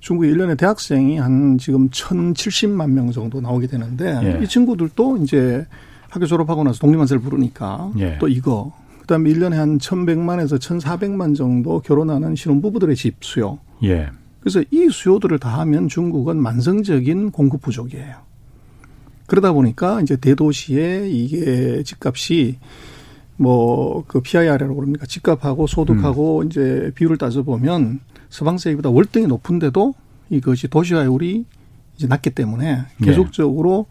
중국 1년에 대학생이 한 지금 1,070만 명 정도 나오게 되는데 예. 이 친구들도 이제 학교 졸업하고 나서 독립만세를 부르니까 예. 또 이거 그다음에 1년에 한 1,100만에서 1,400만 정도 결혼하는 신혼부부들의 집 수요. 예. 그래서 이 수요들을 다 하면 중국은 만성적인 공급 부족이에요. 그러다 보니까 이제 대도시에 이게 집값이 뭐 그 PIR이라고 그럽니까? 집값하고 소득하고 음. 이제 비율을 따져 보면 서방 세계보다 월등히 높은데도 이것이 도시화율이 이제 낮기 때문에 네. 계속적으로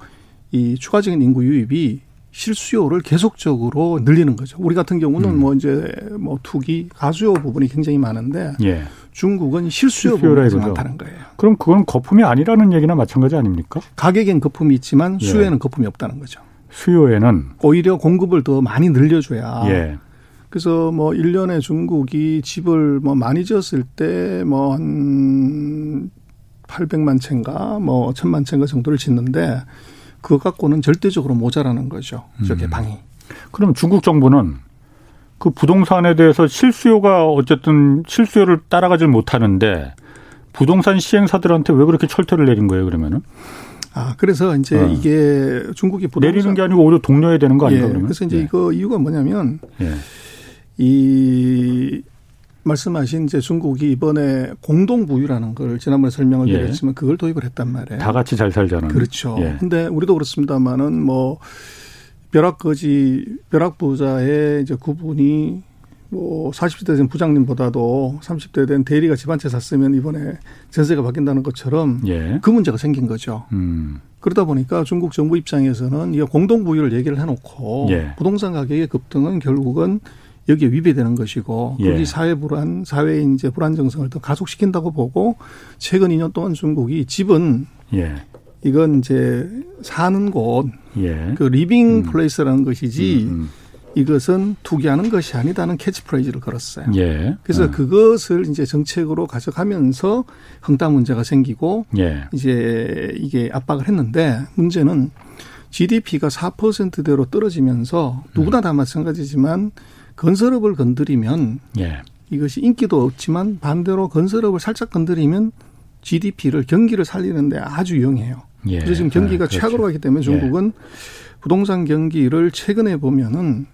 네. 이 추가적인 인구 유입이 실수요를 계속적으로 늘리는 거죠. 우리 같은 경우는 음. 뭐 이제 뭐 투기 가수요 부분이 굉장히 많은데 예. 중국은 실수요 부분이 많다는 거예요. 그럼 그건 거품이 아니라는 얘기나 마찬가지 아닙니까? 가격엔 거품이 있지만 예. 수요에는 예. 거품이 없다는 거죠. 수요에는 오히려 공급을 더 많이 늘려줘야. 예. 그래서 뭐 1년에 중국이 집을 뭐 많이 지었을 때 뭐 한 800만 채인가 뭐 1000만 채인가 정도를 짓는데 그거 갖고는 절대적으로 모자라는 거죠. 저 개방이. 음. 그럼 중국 정부는 그 부동산에 대해서 실수요가 어쨌든 실수요를 따라가질 못하는데 부동산 시행사들한테 왜 그렇게 철퇴를 내린 거예요, 그러면은? 아, 그래서 이제 어. 이게 중국이 부동산 내리는 게 아니고 오히려 독려해야 되는 거 아닌가 예, 그러면? 그래서 이제 예. 이거 이유가 뭐냐면 예. 이 말씀하신 이제 중국이 이번에 공동 부유라는 걸 지난번에 설명을 예. 드렸지만 그걸 도입을 했단 말이에요. 다 같이 잘 살자는. 그렇죠. 예. 근데 우리도 그렇습니다만은 뭐 벼락거지 벼락부자의 이제 구분이 뭐 40대 된 부장님보다도 30대 된 대리가 집 한 채 샀으면 이번에 전세가 바뀐다는 것처럼 예. 그 문제가 생긴 거죠. 음. 그러다 보니까 중국 정부 입장에서는 이 공동 부유를 얘기를 해놓고 예. 부동산 가격의 급등은 결국은 여기에 위배되는 것이고 예. 거기 사회 불안, 사회 이제 불안정성을 더 가속시킨다고 보고 최근 2년 동안 중국이 집은 예. 이건 이제 사는 곳, 예. 그 living 음. place라는 것이지 음, 음. 이것은 투기하는 것이 아니다는 캐치프레이즈를 걸었어요. 예. 그래서 음. 그것을 이제 정책으로 가져가면서 헝다 문제가 생기고 예. 이제 이게 압박을 했는데 문제는 GDP가 4%대로 떨어지면서 누구나 다 마찬가지지만 건설업을 건드리면 예. 이것이 인기도 없지만 반대로 건설업을 살짝 건드리면 GDP를 경기를 살리는데 아주 유용해요. 예. 그래서 지금 경기가 아, 그렇죠. 최악으로 가기 때문에 예. 중국은 예. 부동산 경기를 최근에 보면은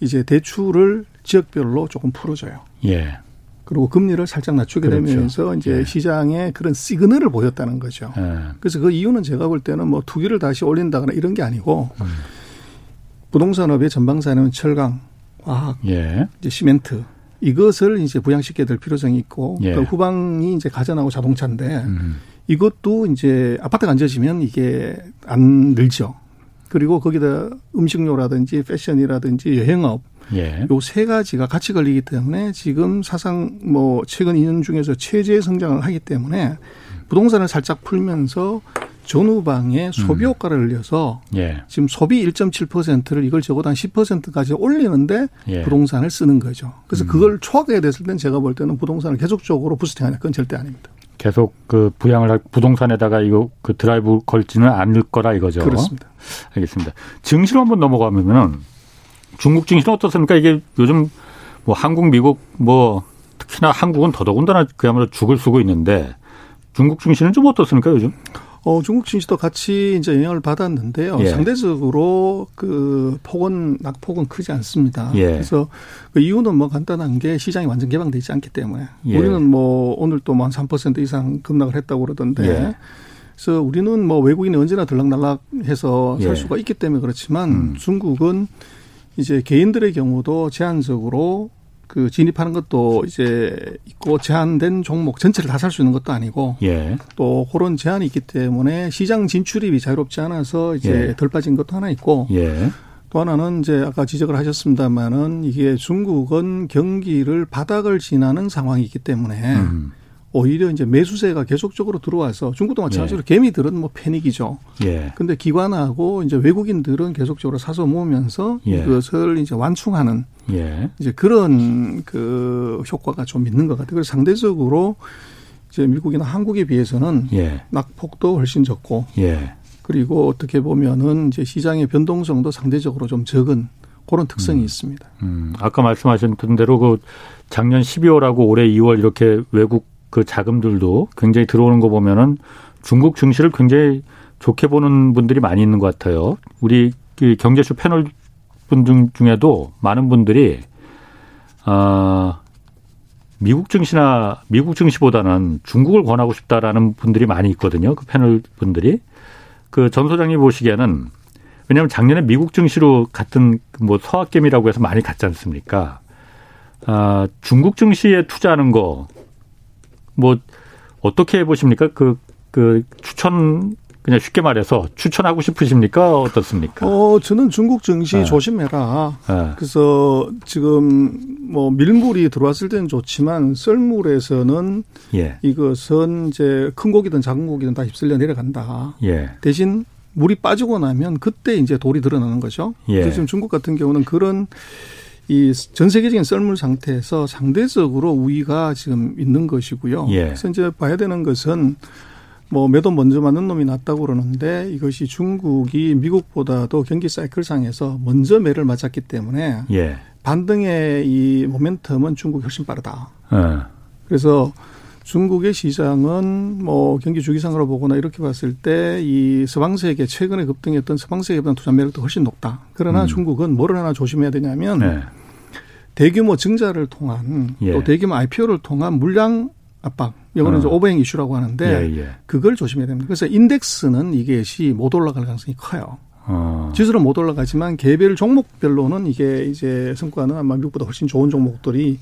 이제 대출을 지역별로 조금 풀어줘요. 예. 그리고 금리를 살짝 낮추게 그렇죠. 되면서 이제 예. 시장에 그런 시그널을 보였다는 거죠. 예. 그래서 그 이유는 제가 볼 때는 뭐 투기를 다시 올린다거나 이런 게 아니고 음. 부동산업의 전방산업은 철강, 화학, 예. 이제 시멘트 이것을 이제 부양시켜야 될 필요성이 있고 예. 그 후방이 이제 가전하고 자동차인데 음. 이것도 이제 아파트가 안 지어지면 이게 안 늘죠. 그리고 거기다 음식료라든지 패션이라든지 여행업 예. 요세 가지가 같이 걸리기 때문에 지금 사상 뭐 최근 2년 중에서 최저의 성장을 하기 때문에 부동산을 살짝 풀면서 전후방에 소비 음. 효과를 늘려서 예. 지금 소비 1.7%를 이걸 적어도 한 10%까지 올리는데 예. 부동산을 쓰는 거죠. 그래서 음. 그걸 초과하게 됐을 땐 제가 볼 때는 부동산을 계속적으로 부스팅하는 건 절대 아닙니다. 계속 그 부양을 할 부동산에다가 이거 그 드라이브 걸지는 않을 거라 이거죠. 그렇습니다. 알겠습니다. 증시로 한번 넘어가면은 중국 증시는 어떻습니까? 이게 요즘 뭐 한국, 미국 뭐 특히나 한국은 더더군다나 그야말로 죽을 쓰고 있는데 중국 증시는 좀 어떻습니까 요즘? 어, 중국 증시도 같이 이제 영향을 받았는데요. 예. 상대적으로 그 폭은 낙폭은 크지 않습니다. 예. 그래서 그 이유는 뭐 간단한 게 시장이 완전 개방돼 있지 않기 때문에 예. 우리는 뭐 오늘 또한 3% 이상 급락을 했다고 그러던데 예. 그래서 우리는 뭐 외국인이 언제나 들락날락해서 살 예. 수가 있기 때문에 그렇지만 음. 중국은 이제 개인들의 경우도 제한적으로 그 진입하는 것도 이제 있고 제한된 종목 전체를 다 살 수 있는 것도 아니고 예. 또 그런 제한이 있기 때문에 시장 진출입이 자유롭지 않아서 이제 예. 덜 빠진 것도 하나 있고 예. 또 하나는 이제 아까 지적을 하셨습니다마는 이게 중국은 경기를 바닥을 지나는 상황이기 때문에 음. 오히려 이제 매수세가 계속적으로 들어와서 중국도 마찬가지로 예. 개미들은 뭐 패닉이죠. 예. 근데 기관하고 이제 외국인들은 계속적으로 사서 모으면서 예. 이것을 이제 완충하는 예. 이제 그런 그 효과가 좀 있는 것 같아요. 그래서 상대적으로 이제 미국이나 한국에 비해서는 예. 낙폭도 훨씬 적고 예. 그리고 어떻게 보면은 이제 시장의 변동성도 상대적으로 좀 적은 그런 특성이 음. 있습니다. 음. 아까 말씀하셨던 대로 그 작년 12월하고 올해 2월 이렇게 외국 그 자금들도 굉장히 들어오는 거 보면은 중국 증시를 굉장히 좋게 보는 분들이 많이 있는 것 같아요. 우리 그 경제쇼 패널 분 중에도 많은 분들이 어, 미국 증시나 미국 증시보다는 중국을 권하고 싶다라는 분들이 많이 있거든요. 그 패널 분들이 그 전 소장님 보시기에는 왜냐하면 작년에 미국 증시로 같은 뭐 서학겜이라고 해서 많이 갔지 않습니까? 아, 중국 증시에 투자하는 거 뭐 어떻게 보십니까? 그, 그 추천 그냥 쉽게 말해서 추천하고 싶으십니까? 어떻습니까? 어, 저는 중국 증시 네. 조심해라. 네. 그래서 지금 뭐 밀물이 들어왔을 때는 좋지만 썰물에서는 예. 이것은 이제 큰 고기든 작은 고기든 다 휩쓸려 내려간다. 예. 대신 물이 빠지고 나면 그때 이제 돌이 드러나는 거죠. 예. 지금 중국 같은 경우는 그런 이 전 세계적인 썰물 상태에서 상대적으로 우위가 지금 있는 것이고요. 예. 그래서 이제 봐야 되는 것은 뭐 매도 먼저 맞는 놈이 낫다고 그러는데 이것이 중국이 미국보다도 경기 사이클상에서 먼저 매를 맞았기 때문에 예. 반등의 이 모멘텀은 중국이 훨씬 빠르다. 예. 그래서 중국의 시장은 뭐 경기 주기상으로 보거나 이렇게 봤을 때 이 서방 세계 최근에 급등했던 서방 세계보다 투자 매력도 훨씬 높다. 그러나 음. 중국은 뭐를 하나 조심해야 되냐면 네. 대규모 증자를 통한 예. 또 대규모 IPO를 통한 물량 압박. 이거는 어. 이제 오버행 이슈라고 하는데 예, 예. 그걸 조심해야 됩니다. 그래서 인덱스는 이것이 못 올라갈 가능성이 커요. 어. 지수는 못 올라가지만 개별 종목별로는 이게 이제 성과는 아마 미국보다 훨씬 좋은 종목들이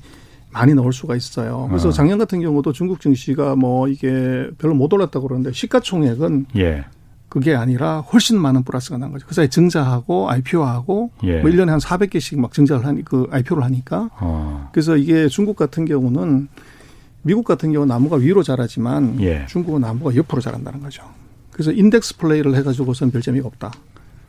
많이 나올 수가 있어요. 그래서 어. 작년 같은 경우도 중국 증시가 뭐 이게 별로 못 올랐다고 그러는데 시가총액은 예. 그게 아니라 훨씬 많은 플러스가 난 거죠. 그 사이 증자하고 IPO하고 예. 뭐 1년에 한 400개씩 막 증자를 하니 그 IPO를 하니까 어. 그래서 이게 중국 같은 경우는 미국 같은 경우는 나무가 위로 자라지만 예. 중국은 나무가 옆으로 자란다는 거죠. 그래서 인덱스 플레이를 해 가지고선 별 재미가 없다.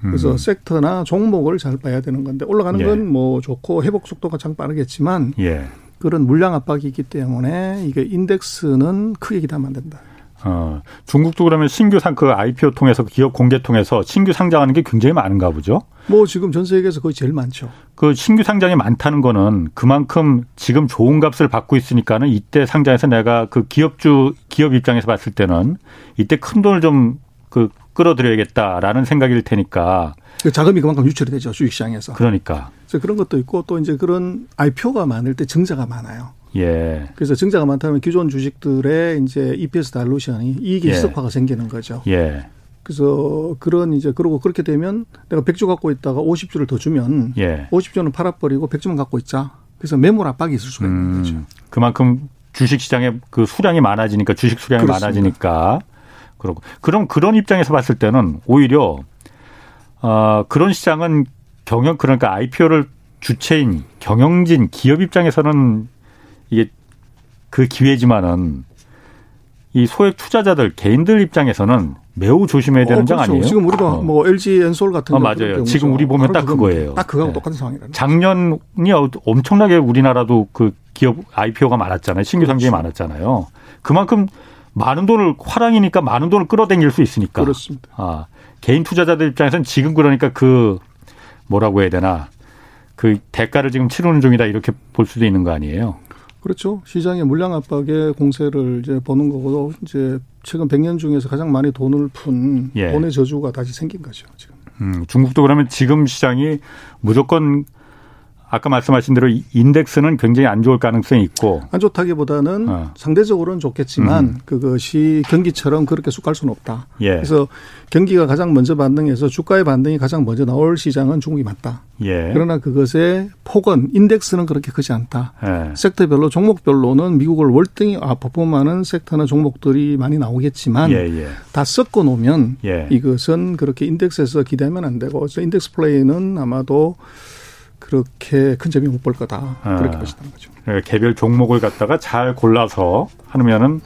그래서 음. 섹터나 종목을 잘 봐야 되는 건데 올라가는 예. 건뭐 좋고 회복 속도가 참 빠르겠지만 예. 그런 물량 압박이 있기 때문에 이게 인덱스는 크게 기대하면 안 된다. 어, 중국도 그러면 신규 상그 IPO 통해서 기업 공개 통해서 신규 상장하는 게 굉장히 많은가 보죠? 뭐 지금 전 세계에서 거의 제일 많죠. 그 신규 상장이 많다는 거는 그만큼 지금 좋은 값을 받고 있으니까는 이때 상장해서 내가 그 기업주 기업 입장에서 봤을 때는 이때 큰 돈을 좀 그 끌어들여야겠다라는 생각일 테니까 그 자금이 그만큼 유출이 되죠 주식시장에서. 그러니까. 그래서 그런 것도 있고 또 이제 그런 IPO가 많을 때 증자가 많아요. 예. 그래서 증자가 많다면 기존 주식들의 이제 EPS 달루션이 이익의 예. 희석화가 생기는 거죠. 예. 그래서 그런 이제 그러고 그렇게 되면 내가 100주 갖고 있다가 50주를 더 주면 예. 50주는 팔아버리고 100주만 갖고 있자. 그래서 매물 압박이 있을 수가 있는 음, 거죠. 그만큼 주식 시장에 그 수량이 많아지니까 주식 수량이 그렇습니다. 많아지니까 그러고 그럼 그런 입장에서 봤을 때는 오히려 어 그런 시장은 경영 그러니까 IPO를 주체인 경영진 기업 입장에서는 이게 그 기회지만은 이 소액 투자자들 개인들 입장에서는 매우 조심해야 되는 어, 장 그렇죠. 아니에요? 지금 우리가 어. 뭐 LG 엔솔 같은 어, 맞아요. 지금 우리 보면 딱 그거예요. 딱 그거하고 네. 똑같은 상황이라. 작년이 엄청나게 우리나라도 그 기업 IPO가 많았잖아요. 신규 상장이 그렇죠. 많았잖아요. 그만큼 많은 돈을 화랑이니까 많은 돈을 끌어당길 수 있으니까. 그렇습니다. 아, 개인 투자자들 입장에서는 지금 그러니까 그 뭐라고 해야 되나 그 대가를 지금 치르는 중이다 이렇게 볼 수도 있는 거 아니에요? 그렇죠. 시장의 물량 압박에 공세를 이제 보는 거고 이제 최근 100년 중에서 가장 많이 돈을 푼 예. 돈의 저주가 다시 생긴 거죠. 지금. 음, 중국도 그러면 지금 시장이 무조건 아까 말씀하신 대로 인덱스는 굉장히 안 좋을 가능성이 있고 안 좋다기보다는 어. 상대적으로는 좋겠지만 음. 그것이 경기처럼 그렇게 쑥 갈 수는 없다. 예. 그래서 경기가 가장 먼저 반등해서 주가의 반등이 가장 먼저 나올 시장은 중국이 맞다. 예. 그러나 그것의 폭은 인덱스는 그렇게 크지 않다. 예. 섹터별로 종목별로는 미국을 월등히 아퍼폼하는 섹터나 종목들이 많이 나오겠지만 예, 예. 다 섞어 놓으면 예. 이것은 그렇게 인덱스에서 기대하면 안 되고 그래서 인덱스 플레이는 아마도 그렇게 큰 재미 못 볼 거다. 그렇게 아, 보시는 거죠. 그러니까 개별 종목을 갖다가 잘 골라서 하면은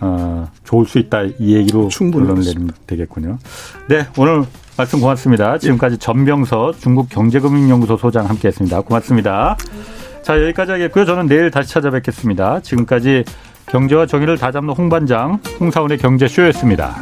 어, 좋을 수 있다 이 얘기로 충분히 되겠군요. 네, 오늘 말씀 고맙습니다. 지금까지 전병서 중국 경제금융연구소 소장 함께했습니다. 고맙습니다. 자 여기까지 하겠고요. 저는 내일 다시 찾아뵙겠습니다. 지금까지 경제와 정의를 다잡는 홍반장 홍사원의 경제쇼였습니다.